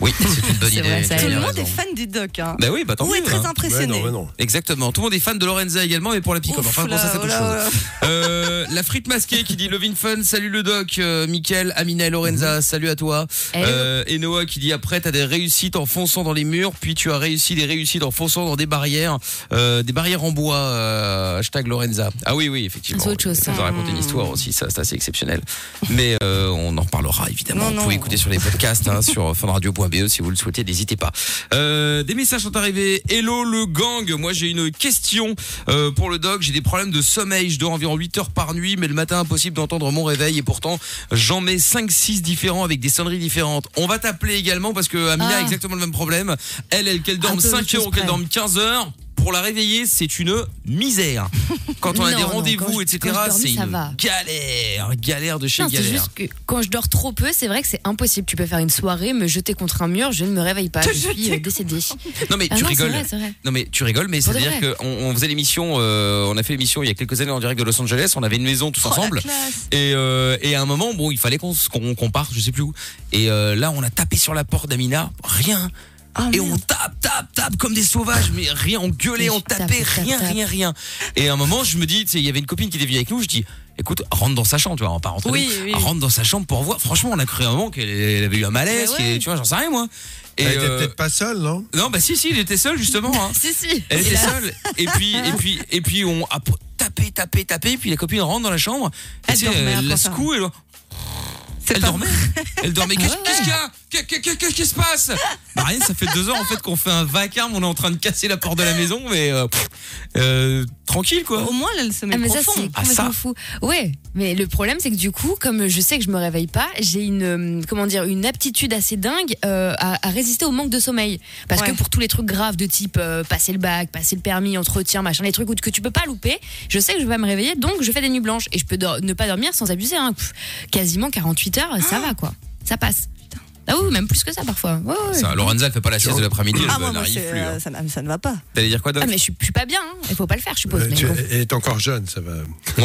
Oui, c'est une bonne idée. vrai, ça Tout le monde est fan du doc. Hein. Bah oui, bah tant est très hein. Ouais, impressionné. non, mais non. Exactement. Tout le monde est fan de Lorenza également, mais pour la pick-up. Ouf Enfin, bon, ça là, c'est autre là, chose. là. Euh, la frite masquée qui dit Lovin Fun, salut le doc, euh, Mickaël, Amina et Lorenza, salut à toi. Euh, et Noah qui dit après t'as des réussites en fonçant dans les murs, puis tu as réussi des réussites en fonçant dans des barrières, euh, des barrières en bois. euh, hashtag Lorenza. Ah oui oui effectivement. C'est autre chose, Ça raconté une histoire aussi, ça c'est assez exceptionnel. Mais euh, on en reparlera évidemment. Non, vous pouvez écouter sur les podcasts hein, sur si vous le souhaitez, n'hésitez pas. Euh, des messages sont arrivés. Hello le gang, moi j'ai une question euh, pour le doc. J'ai des problèmes de sommeil. Je dors environ 8 heures par nuit, mais le matin impossible d'entendre mon réveil et pourtant j'en mets 5-6 différents avec des sonneries différentes. On va t'appeler également parce que Amina a Ah. exactement le même problème. Elle, elle qu'elle Un dorme peu 5 chose heures ou qu'elle dorme 15 heures. Pour la réveiller, c'est une misère. Quand on a Non, des non, rendez-vous, etc., c'est une va. galère, galère de chez Non, c'est galère. juste que quand je dors trop peu, c'est vrai que c'est impossible. Tu peux faire une soirée, me jeter contre un mur, je ne me réveille pas. Je suis euh, décédée. Non mais Ah tu c'est rigoles. vrai, c'est vrai. Non mais tu rigoles, mais de c'est-à-dire vrai. qu'on on faisait l'émission, euh, on a fait l'émission il y a quelques années en direct de Los Angeles, on avait une maison tous Oh, ensemble. Et, euh, et à un moment, bon, il fallait qu'on parte, je sais plus où. Et là, on a tapé sur la porte d'Amina, rien. Ah, et merde. on tape, tape, tape comme des sauvages, mais rien, on gueulait, on tapait, tape, rien, tape. rien, rien. Et à un moment, je me dis, tu sais, il y avait une copine qui était venue avec nous, je dis, écoute, rentre dans sa chambre, tu vois, on va pas rentrer. Oui, oui, oui. Rentre dans sa chambre pour voir. Franchement, on a cru un moment qu'elle elle avait eu un malaise, ouais. tu vois, j'en sais rien moi. Et Elle était euh, peut-être pas seule, non? Non, bah si, si, il était seul justement. Hein. Si, si. Elle était seule. Et puis, et puis, et puis, on a tapé, tapé, tapé. Puis la copine rentre dans la chambre. Et Elle sais, dormait elle la secoue. Elle, C'est elle pas dormait. Elle dormait. Qu'est-ce qu'il y a? Qu'est- qu'est- qu'est- Qu'est-ce qui se passe? Bah rien. Ça fait deux heures en fait qu'on fait un vacarme. On est en train de casser la porte de la maison, mais euh, euh, tranquille quoi. Au moins, là, le sommeil Ah, mais ça, profond. c'est Ah, ça. fou. Ouais, mais le problème, c'est que du coup, comme je sais que je me réveille pas, j'ai une, euh, comment dire, une aptitude assez dingue euh, à, à résister au manque de sommeil. Parce Ouais. que pour tous les trucs graves de type euh, passer le bac, passer le permis, entretien, machin, les trucs où- que tu peux pas louper, je sais que je vais me réveiller, donc je fais des nuits blanches. Et je peux ne pas dormir sans abuser, hein. Pff, quasiment 48 heures, ça va quoi. Ça passe. Ah oui, même plus que ça parfois. Ouais, ouais. Ça, Lorenza, elle fait pas la sieste de l'après-midi, elle, Ah, moi, n'arrive plus. euh, hein. ça, n'a- ça ne va pas. T'allais dire quoi, Doc Ah, mais je suis, je suis pas bien, hein. il faut pas le faire, je suppose. Euh, mais tu- bon. Elle est encore jeune, ça va.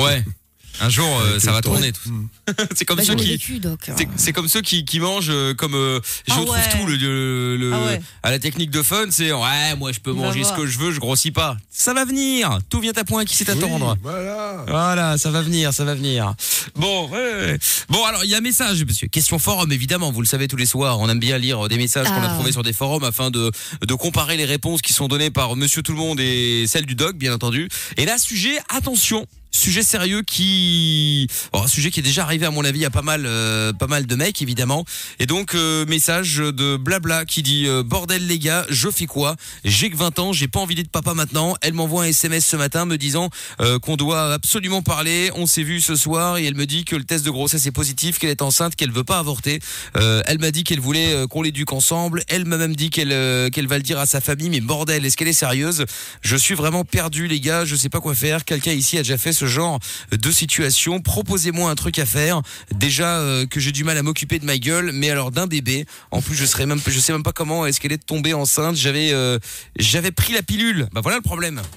Ouais. Un jour, euh, ça va tourner. Tout. c'est comme Bah, ceux j'en ai qui. vécu, donc. euh, C'est, c'est comme ceux qui, qui mangent euh, comme euh, je Ah trouve ouais. tout le, le- le- Ah ouais. à la technique de fun c'est ouais moi je peux va manger ce voir. que je veux je grossis pas ça va venir tout vient à point qui sait attendre Oui, voilà. Voilà, ça va venir, ça va venir. Bon, ouais, ouais. bon alors il y a un message, monsieur. Question forum, évidemment, vous le savez tous les soirs. On aime bien lire des messages qu'on a Ah. trouvés sur des forums afin de de comparer les réponses qui sont données par Monsieur Tout le Monde et celles du Doc, bien entendu. Et là, sujet, attention. Sujet sérieux qui, bon, un sujet qui est déjà arrivé à mon avis à pas mal, euh, pas mal de mecs évidemment. Et donc euh, message de blabla qui dit euh, bordel les gars, je fais quoi? J'ai que 20 ans, j'ai pas envie d'être papa maintenant. Elle m'envoie un SMS ce matin me disant euh, qu'on doit absolument parler. On s'est vu ce soir et elle me dit que le test de grossesse est positif, qu'elle est enceinte, qu'elle veut pas avorter. Euh, elle m'a dit qu'elle voulait euh, qu'on l'éduque ensemble. Elle m'a même dit qu'elle qu'elle va le dire à sa famille. Mais bordel, est-ce qu'elle est sérieuse? Je suis vraiment perdu les gars. Je sais pas quoi faire. Quelqu'un ici a déjà fait ce genre de situation. Proposez-moi un truc à faire. Déjà euh, que j'ai du mal à m'occuper de ma gueule, mais alors d'un bébé. En plus, je serais même, je sais même pas comment est-ce qu'elle est tombée enceinte. J'avais, euh, j'avais pris la pilule. Bah voilà le problème.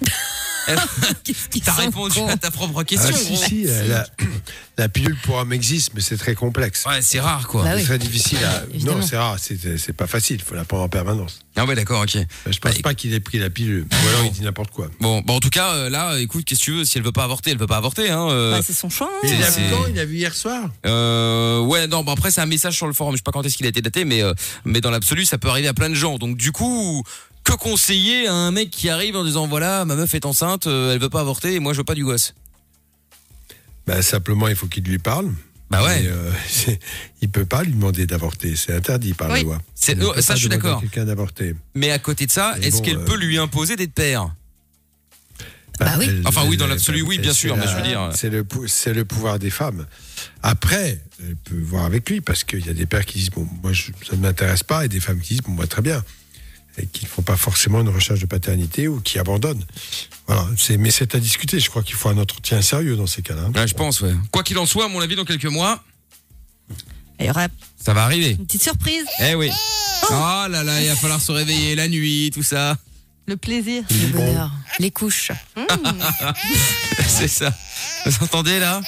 T'as répondu à ta propre Ah, question. si, gros. si, la, la pilule pour homme existe, mais c'est très complexe. Ouais, c'est rare quoi. Bah C'est oui. très difficile à. Évidemment. Non, c'est rare, c'est c'est pas facile, il faut la prendre en permanence. Ah ouais, d'accord, ok. Je pense Bah, pas qu'il ait pris la pilule. Ou alors il dit n'importe quoi. Bon, bon, en tout cas, euh, là, écoute, qu'est-ce que tu veux Si elle veut pas avorter, elle veut pas avorter, hein. euh, Bah, c'est son choix. hein. Il a c'est- vu quand? Il a vu hier soir? Euh, ouais, non, bon après c'est un message sur le forum, je sais pas quand est-ce qu'il a été daté, mais euh, mais dans l'absolu ça peut arriver à plein de gens. Donc du coup, que conseiller à un mec qui arrive en disant voilà ma meuf est enceinte, euh, elle veut pas avorter et moi je veux pas du gosse. Bah, Simplement, il faut qu'il lui parle. Bah ouais. Mais, euh, il peut pas lui demander d'avorter, c'est interdit par la Oui. loi. C'est- oh, ça, pas je suis d'accord. Quelqu'un d'avorter. Mais à côté de ça, est-ce bon, qu'elle euh, peut lui imposer d'être père? Bah oui. elle- Enfin, oui, dans l'absolu, oui, bien sûr, mais je veux dire- C'est le, pou- c'est le pouvoir des femmes. Après, elle peut voir avec lui, parce qu'il y a des pères qui disent Bon, moi, je- ça ne m'intéresse pas, et des femmes qui disent Bon, moi, très bien. Et qui ne font pas forcément une recherche de paternité ou qui abandonnent. Voilà, c'est, mais c'est à discuter. Je crois qu'il faut un entretien sérieux dans ces cas-là. Ouais, je pense, ouais. Quoi qu'il en soit, à mon avis, dans quelques mois, Il y aura ça va arriver. une petite surprise. Eh oui. Oh là là, il va falloir se réveiller la nuit, tout ça. Le plaisir. Le bonheur, les couches. C'est ça. Vous entendez là?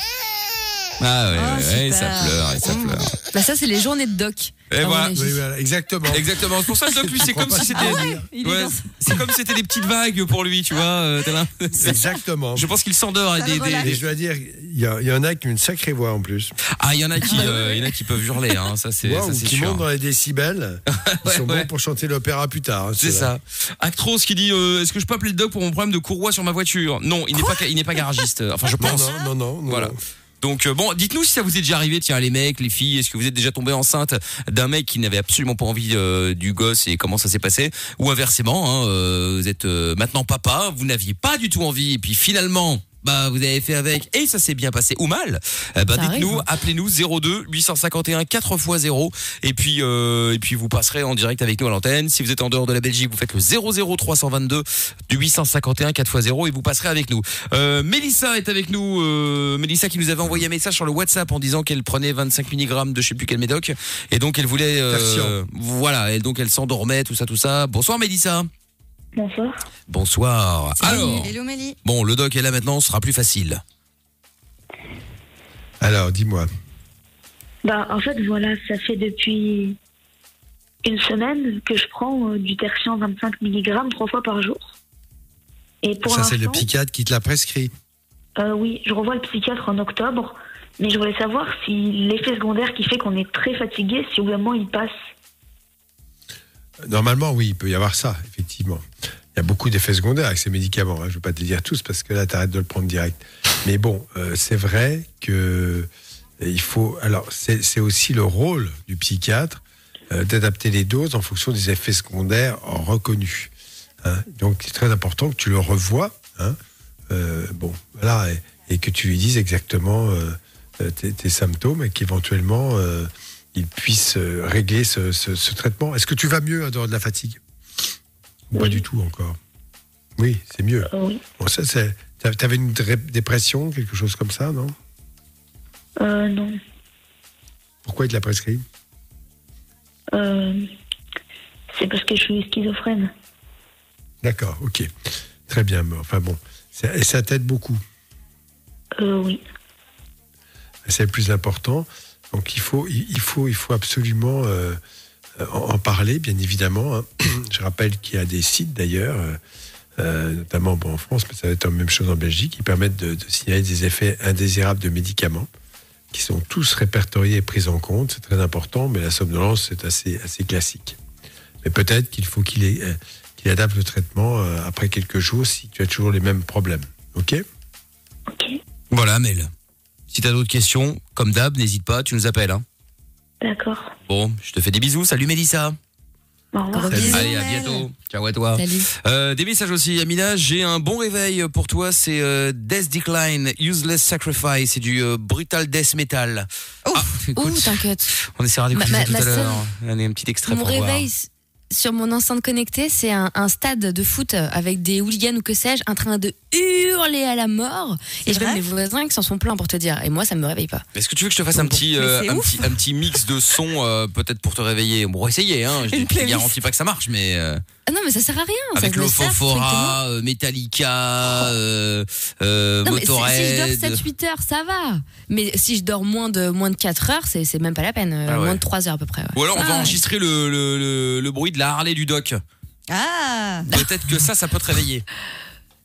Ah ouais, Oh, ouais, ouais, super. ça pleure, et ça pleure. Bah ça c'est les journées de doc. Et voilà. avis. Oui, voilà, exactement. Exactement. C'est pour ça que Doc, lui, c'est comme si c'était. Ouais, c'est comme si c'était des petites vagues pour lui, tu vois. euh, là. Exactement. Je pense qu'il s'endort. Des, des-. Et je dois dire, il y, en a qui ont une sacrée voix en plus. Ah, il y en a qui, euh, il y en a qui peuvent hurler. Hein. Ça, c'est, c'est qui sûr. montent dans les décibels. Ils sont ouais. bons pour chanter l'opéra plus tard. hein, C'est ça. Actros qui dit euh, Est-ce que je peux appeler le doc pour mon problème de courroie sur ma voiture? Non, il n'est pas, il n'est pas garagiste. Enfin, je pense. non, non, non. non. Voilà. Donc euh, bon, dites-nous si ça vous est déjà arrivé, tiens les mecs, les filles, est-ce que vous êtes déjà tombé enceinte d'un mec qui n'avait absolument pas envie euh, du gosse et comment ça s'est passé? Ou inversement, hein, euh, vous êtes maintenant papa, vous n'aviez pas du tout envie et puis finalement bah vous avez fait avec et ça s'est bien passé ou mal. Eh ben, dites-nous, arrive. appelez-nous 02 851 4 x 0 et puis euh, et puis vous passerez en direct avec nous à l'antenne. Si vous êtes en dehors de la Belgique, vous faites le 00 322 du 851 4 x 0 et vous passerez avec nous. Euh, Mélissa est avec nous. Euh, Mélissa qui nous avait envoyé un message sur le WhatsApp en disant qu'elle prenait 25 mg de je sais plus quel médoc et donc elle voulait euh, voilà et donc elle s'endormait tout ça tout ça. Bonsoir Mélissa. Bonsoir. Bonsoir. Alors Hello Mélie. bon le doc est là maintenant, ce sera plus facile. Alors, dis-moi. Bah, en fait, voilà, ça fait depuis une semaine que je prends euh, du tertian 25 mg trois fois par jour. Et pour ça, c'est le l'instant, psychiatre qui te l'a prescrit. euh, oui, je revois le psychiatre en octobre, mais je voulais savoir si l'effet secondaire qui fait qu'on est très fatigué, si au bout d'un moment il passe. Normalement, oui, il peut y avoir ça, effectivement. Il y a beaucoup d'effets secondaires avec ces médicaments. hein. Je ne vais pas te les dire tous parce que là, tu arrêtes de le prendre direct. Mais bon, euh, c'est vrai que euh, il faut. Alors, c'est aussi le rôle du psychiatre euh, d'adapter les doses en fonction des effets secondaires reconnus. hein. Donc, c'est très important que tu le revoies. hein. euh, bon, voilà, et, que tu lui dises exactement tes, symptômes et qu'éventuellement il puisse euh, régler ce, ce- ce traitement. Est-ce que tu vas mieux en dehors de la fatigue? Pas du tout encore? Oui, c'est mieux. Euh, oui. Bon, ça, c'est. T'avais une dépression, quelque chose comme ça, non? Euh, non. Pourquoi il te l'a prescrit? Euh, c'est parce que je suis schizophrène. D'accord, ok. Très bien, mais enfin bon. Et ça t'aide beaucoup? Euh, oui. C'est le plus important. Donc il faut, il il faut, il faut absolument euh, en, en parler, bien évidemment. hein. Je rappelle qu'il y a des sites d'ailleurs, euh, euh, notamment bon, en France, mais ça va être la même chose en Belgique, qui permettent de, de signaler des effets indésirables de médicaments, qui sont tous répertoriés et pris en compte. C'est très important, mais la somnolence c'est assez, assez classique. Mais peut-être qu'il faut qu'il ait, euh, adapte le traitement euh, après quelques jours si tu as toujours les mêmes problèmes. Ok? Ok. Voilà, Mel. Si t'as d'autres questions, comme d'hab, n'hésite pas, tu nous appelles. Hein. D'accord. Bon, je te fais des bisous. Salut Mélissa. Au revoir. Bisous, Allez, à Mel. bientôt. Ciao à toi. Salut. Euh, des messages aussi, Amina. J'ai un bon réveil pour toi. C'est euh, Death Decline, Useless Sacrifice. C'est du euh, brutal death metal. Ouf. Ah, écoute, Ouh, t'inquiète. on essaiera d'écouter Ma- ça tout ma- à ma l'heure. Allez, un petit extrait Mon pour voir. réveil sur mon enceinte connectée, c'est un, un stade de foot avec des hooligans ou que sais-je, en train de hurler à la mort. Et je même mes voisins qui s'en sont pleins pour te dire. Et moi, ça me réveille pas. Est-ce que tu veux que je te fasse un petit, euh, c'est un, ouf. petit, un petit mix de sons, euh, peut-être pour te réveiller? Bon, essayer, hein. Je ne garantis pas que ça marche, mais euh, Ah non, mais ça sert à rien. avec euh, Metallica, euh, euh, Non, mais si, je Motorhead. dors 7-8 heures, ça va. Mais si je dors moins de, moins de 4 heures, c'est même pas la peine. euh, Ah ouais. Moins de 3 heures à peu près. ouais. Ou alors on va Ah, enregistrer le, le, le, le bruit de la Harley du doc. Ah Peut-être que ça, ça peut te réveiller.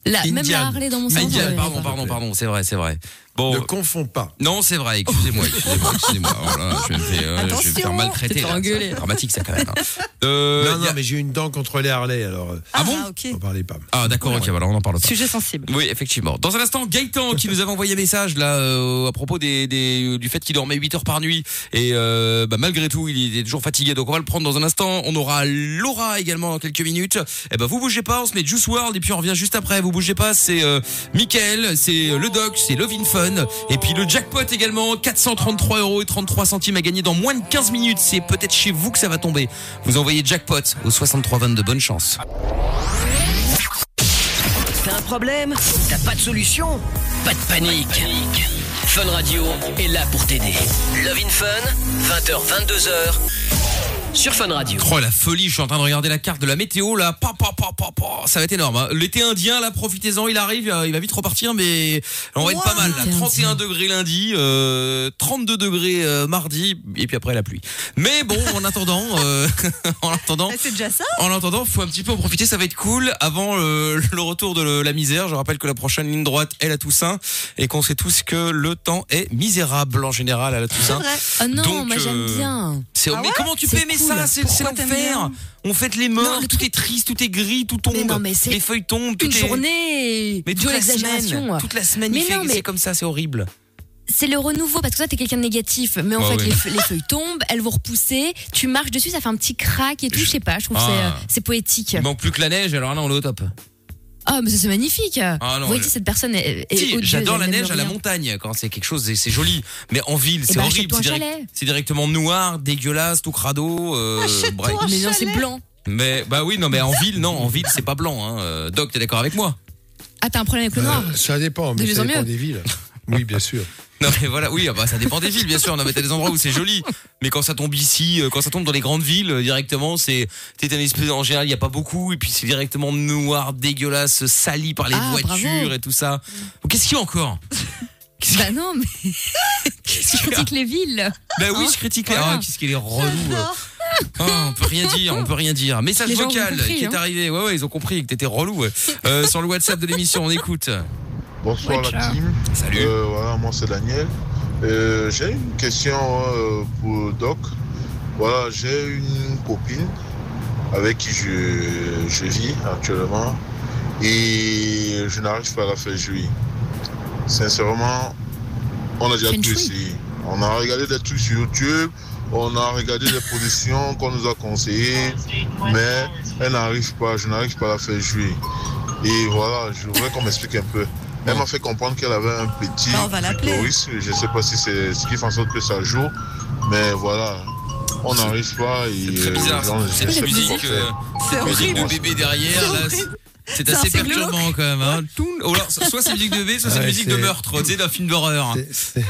la- même Indian. la Harley dans mon. Indian, ouais, pardon, pardon, pardon, c'est vrai, c'est vrai. Bon, Ne confonds pas. non, c'est vrai, excusez-moi, excusez-moi, excusez-moi. Oh là, je vais me faire, euh, je vais me faire Attention. maltraiter. Là. C'est dramatique, ça, quand même. hein. Euh, non, non, y a- mais j'ai une dent contre les Harley, alors euh, Ah bon ok. n'en parlez pas. Ah, d'accord, ok, voilà, on en parle pas. Sujet sensible. Oui, effectivement. Dans un instant, Gaëtan qui nous avait envoyé un message là euh, à propos des, des- du fait qu'il dormait 8 heures par nuit et euh, bah, malgré tout il est toujours fatigué. Donc on va le prendre dans un instant. On aura Laura également dans quelques minutes. Et ben vous bougez pas, on se met Juice World et puis on revient juste après. Vous bougez pas, c'est euh, Michael, c'est euh, le Doc, c'est Lovin Fun et puis le jackpot également 433 euros et 33 centimes à gagner dans moins de 15 minutes. C'est peut-être chez vous que ça va tomber. Vous envoyez jackpot au 6322. Bonne chance. T'as un problème? T'as pas de solution? Pas de panique. Fun Radio est là pour t'aider. Love in Fun, 20h, 22h, sur Fun Radio. Oh la folie, je suis en train de regarder la carte de la météo là, pa, pa. Ça va être énorme. hein. L'été indien là, profitez-en, il arrive, euh, il va vite repartir, mais on va être pas mal là. L'été 31 indien. degrés lundi, euh, 32 degrés euh, mardi, et puis après la pluie. Mais bon, en attendant, euh, en attendant, Ah, C'est déjà ça en attendant, faut un petit peu en profiter, ça va être cool avant euh, le retour de le- la misère. Je rappelle que la prochaine ligne droite est la Toussaint et qu'on sait tous que le temps est misérable en général à la C'est Toussaint. vrai. Oh non, Donc, moi j'aime euh, bien. C'est Ah mais comment tu C'est peux aimer cool. ça C'est c'est l'enfer. On fête les morts, Non, le tout truc- est triste, tout est gris, tout tombe. Mais non, mais c'est les feuilles tombent, tout Une est journée. mais toute Dieu la semaine, toute la semaine, il Mais mais- c'est comme ça, c'est horrible. C'est le renouveau parce que toi t'es quelqu'un de négatif, mais en Ouais, fait les, feu- les feuilles tombent, elles vont repousser, tu marches dessus, ça fait un petit crack et tout, je sais pas, je trouve que c'est, Ah. euh, c'est poétique. Il manque plus que la neige, alors là on est au top. Ah mais ça, c'est magnifique. Ah non, Vous voyez je- cette personne est, est Si, odieuse, j'adore elle la n'aime neige à la rien. montagne quand c'est quelque chose, c'est- c'est joli. Mais en ville, c'est bah, horrible. achète-toi C'est un direct- chalet. c'est directement noir, dégueulasse, tout crado. euh, bref. un Mais non, c'est blanc. Mais bah oui, non, mais en ville, non, en ville c'est pas blanc. Hein. Euh, Doc, t'es d'accord avec moi? Ah t'as un problème avec le noir? Euh, ça dépend, De mais mieux ça en dépend mieux. des villes. Oui, bien sûr. Non mais voilà, oui, ah bah, ça dépend des villes, bien sûr. Non mais t'as des endroits où c'est joli, mais quand ça tombe ici, euh, quand ça tombe dans les grandes villes, euh, directement, c'est t'es un espèce en général, il y a pas beaucoup, et puis c'est directement noir, dégueulasse, sali par les Ah, voitures bravo. et tout ça. Qu'est-ce qu'il y a encore? Bah non mais tu critiques les villes? Bah oui, je critique. Voilà. Ah, qu'est-ce qu'il est relou. euh. Oh, on peut rien dire, on peut rien dire. Message Les gens ont vocal compris, qui est hein. arrivé. Ouais, ouais, ils ont compris que t'étais relou. ouais. Euh, sur le WhatsApp de l'émission, on écoute. Bonsoir Ouais, la team. Salut. Euh, voilà, moi c'est Daniel. Euh, j'ai une question euh, pour Doc. Voilà, j'ai une copine avec qui je, je vis actuellement et je n'arrive pas à la faire jouir. Sincèrement, on a déjà tout essayé. On a regardé des trucs sur YouTube, on a regardé des positions qu'on nous a conseillées, mais elle n'arrive pas, je n'arrive pas à la faire jouer. Et voilà, je voudrais qu'on m'explique un peu. Elle m'a fait comprendre qu'elle avait un petit on va l'appeler. clitoris. Je ne sais pas si c'est ce qui fait en sorte que ça joue, mais voilà. On n'arrive pas. et, Très euh, bizarre, cette musique, euh, C'est musique de horrible. bébé derrière, là, c'est- c'est C'est assez perturbant quand même. Hein. Ou alors, soit c'est musique de bébé, soit c'est Ouais, musique de c'est- meurtre, tu sais, d'un film d'horreur. C'est- C'est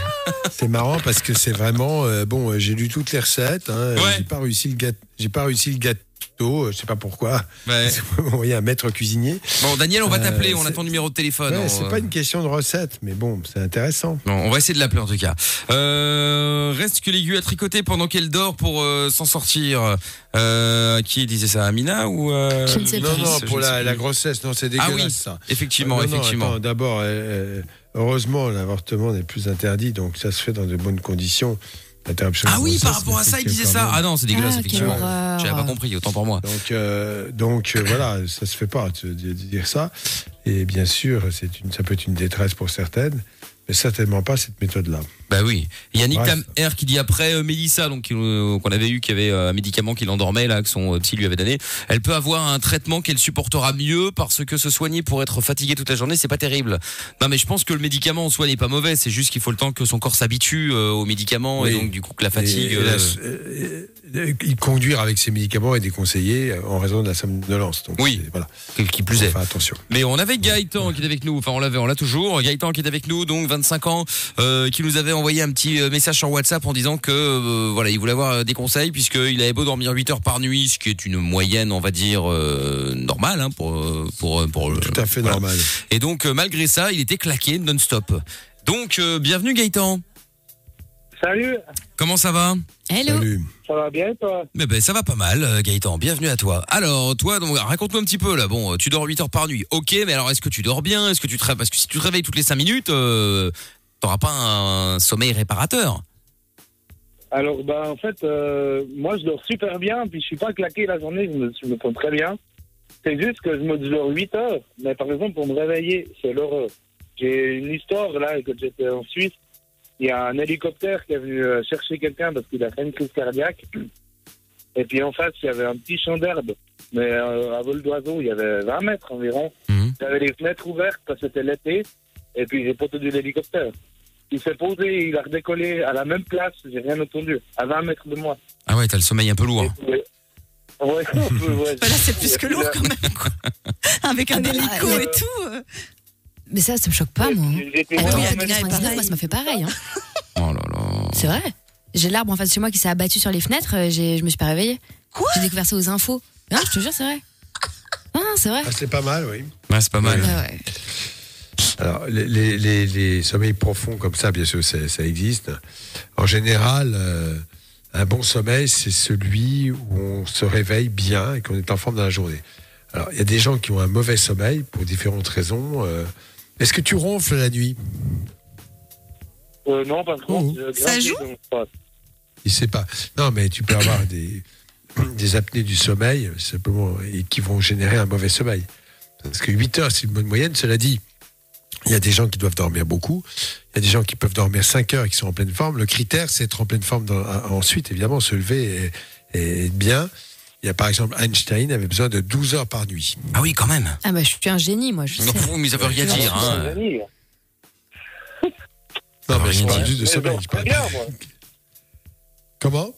c'est marrant parce que c'est vraiment euh, bon. J'ai lu toutes les recettes. Hein, Ouais. J'ai pas réussi le gâteau. J'ai pas réussi le gâteau. Euh, Je sais pas pourquoi. Ouais. Vous un maître cuisinier. Bon, Daniel, on va Euh, t'appeler, on a ton numéro de téléphone. Ouais, c'est euh, pas une question de recette, mais bon, c'est intéressant. Bon, on va essayer de l'appeler en tout cas. Euh, reste que l'aiguille à tricoter pendant qu'elle dort pour euh, s'en sortir. Euh, qui disait ça Amina ou euh, Je ne sais Non, non, pour la, grossesse, non, c'est Ah dégueulasse oui, ça. effectivement, Non, effectivement. D'abord, heureusement, l'avortement n'est plus interdit, donc ça se fait dans de bonnes conditions. L'interruption ah oui, par rapport à ça, il disait ça. Ah non, c'est dégueulasse, Ah, effectivement. J'avais pas compris, autant pour moi. Donc, euh, donc euh, voilà, ça se fait pas de, dire ça. Et bien sûr, c'est une, ça peut être une détresse pour certaines, mais certainement pas cette méthode-là. Bah oui. Il y a Nick Bref. Tam R qui dit après euh, Mélissa, donc euh, qu'on avait eu, qui avait euh, un médicament qui l'endormait là, que son euh, psy lui avait donné. Elle peut avoir un traitement qu'elle supportera mieux parce que se soigner pour être fatigué toute la journée, c'est pas terrible. Non, mais je pense que le médicament en soi n'est pas mauvais. C'est juste qu'il faut le temps que son corps s'habitue euh, aux médicaments et donc du coup que la fatigue. La- conduire avec ces médicaments est déconseillé en raison de la somnolence. Donc, Oui. voilà. qui- plus est. Enfin, attention. Mais on avait Gaëtan qui est avec nous, enfin on l'avait, on l'a toujours. Gaëtan qui est avec nous, donc 25 ans, qui nous avait envoyé un petit euh, message sur WhatsApp en disant que euh, voilà, il voulait avoir euh, des conseils puisqu'il avait beau dormir 8 heures par nuit, ce qui est une moyenne, on va dire euh, normale hein, pour pour pour Tout à fait normal. Et donc malgré ça, il était claqué non-stop. Donc euh, bienvenue Gaëtan. Salut, Comment ça va? Hello. Salut. ça va bien toi? Eh ben, ça va pas mal, Gaëtan. Bienvenue à toi. Alors, toi, donc, raconte-nous un petit peu là. Bon, tu dors 8 heures par nuit. Ok, mais alors, est-ce que tu dors bien? Est-ce que tu te réveilles Parce que si tu te réveilles toutes les 5 minutes, euh, t'auras pas un sommeil réparateur. Alors bah en fait, euh, moi je dors super bien, puis je suis pas claqué la journée, je me, je me sens très bien. C'est juste que je me dors 8 heures, mais par exemple pour me réveiller, c'est l'horreur. J'ai une histoire là, quand j'étais en Suisse, il y a un hélicoptère qui est venu euh, chercher quelqu'un parce qu'il a fait une crise cardiaque. Et puis en face, il y avait un petit champ d'herbe, mais euh, à vol d'oiseau, il y avait 20 mètres environ. Il y avait les fenêtres ouvertes parce que c'était l'été, et puis j'ai pas entendu l'hélicoptère. Il s'est posé, il a redécollé à la même place, j'ai rien entendu, à 20 mètres de moi. Ah ouais, t'as le sommeil un peu lourd. Ouais, ouais, un peu, ouais. Bah là, c'est plus que lourd quand même. quoi. Avec un Ah, hélico euh, et tout. euh. Mais ça, ça me choque pas, moi. hein. J'étais Ah oui, est 99, pareil. moi, ça m'a fait pareil. Hein. Oh là là. C'est vrai. J'ai l'arbre en face de chez moi qui s'est abattu sur les fenêtres. euh, j'ai- Je me suis pas réveillée. Quoi J'ai découvert ça aux infos. Non, je te jure, c'est vrai. Non, non, c'est vrai. Ah, c'est pas mal, oui. Ouais, c'est pas mal. Ah ouais. Alors, les, les, les, les sommeils profonds comme ça, bien sûr, ça, ça existe. En général, euh, un bon sommeil, c'est celui où on se réveille bien et qu'on est en forme dans la journée. Alors, il y a des gens qui ont un mauvais sommeil pour différentes raisons. euh. Est-ce que tu ronfles la nuit? Euh, non, par contre, Oh. Ça joue? Il sait pas. Non, mais tu peux avoir des, des apnées du sommeil, simplement, et qui vont générer un mauvais sommeil. Parce que 8 heures, c'est une bonne moyenne. Cela dit, il y a des gens qui doivent dormir beaucoup. Il y a des gens qui peuvent dormir 5 heures et qui sont en pleine forme. Le critère, c'est être en pleine forme dans- à- ensuite, évidemment, se lever et, et être bien. Il y a par exemple Einstein avait besoin de 12 heures par nuit. Ah oui, quand même. Ah bah, je suis un génie, moi, je sais. Non, fou, mais ça veut rien dire. Hein. Non, mais je parle juste de sommeil. dors je très parle bien, pas- moi. Comment?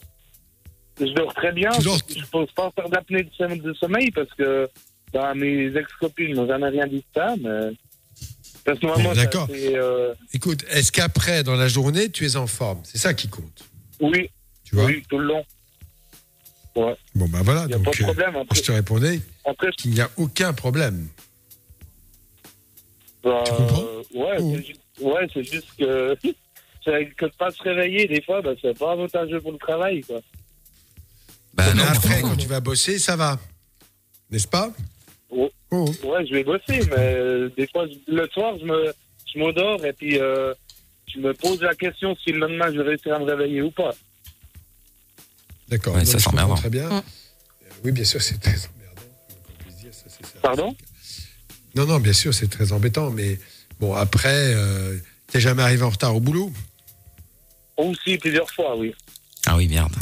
Je dors très bien. Dors- Je ne pose pas faire d'apnée de sommeil parce que bah, mes ex-copines n'ont jamais rien dit de ça. Mais... d'accord. c'est, euh, Écoute, est-ce qu'après, dans la journée, tu es en forme? C'est ça qui compte. Oui, Tu vois? Oui, tout le long. Ouais, Bon, ben voilà. il n'y a pas Donc, de euh, problème. Après, je te répondais après qu'il n'y a aucun problème. bah, Tu comprends? Ouais, Oh. c'est juste, ouais, c'est juste que, que de pas se réveiller, des fois, bah, c'est pas avantageux pour le travail. Quoi. Bah Mais non, après, quand tu vas bosser, ça va. N'est-ce pas? Oh. Oh. Ouais, je vais bosser, mais euh, des fois, le soir, je me, je m'endors et puis euh, je me pose la question si le lendemain je vais réussir à me réveiller ou pas. D'accord. Ouais, ça merdant. Très bien. Mm. Euh, Oui, bien sûr, c'est très emmerdant. dire, ça, ça. Pardon? Non, non, bien sûr, c'est très embêtant. Mais bon, après, euh, t'es jamais arrivé en retard au boulot? Aussi plusieurs fois, oui. Ah oui, merde.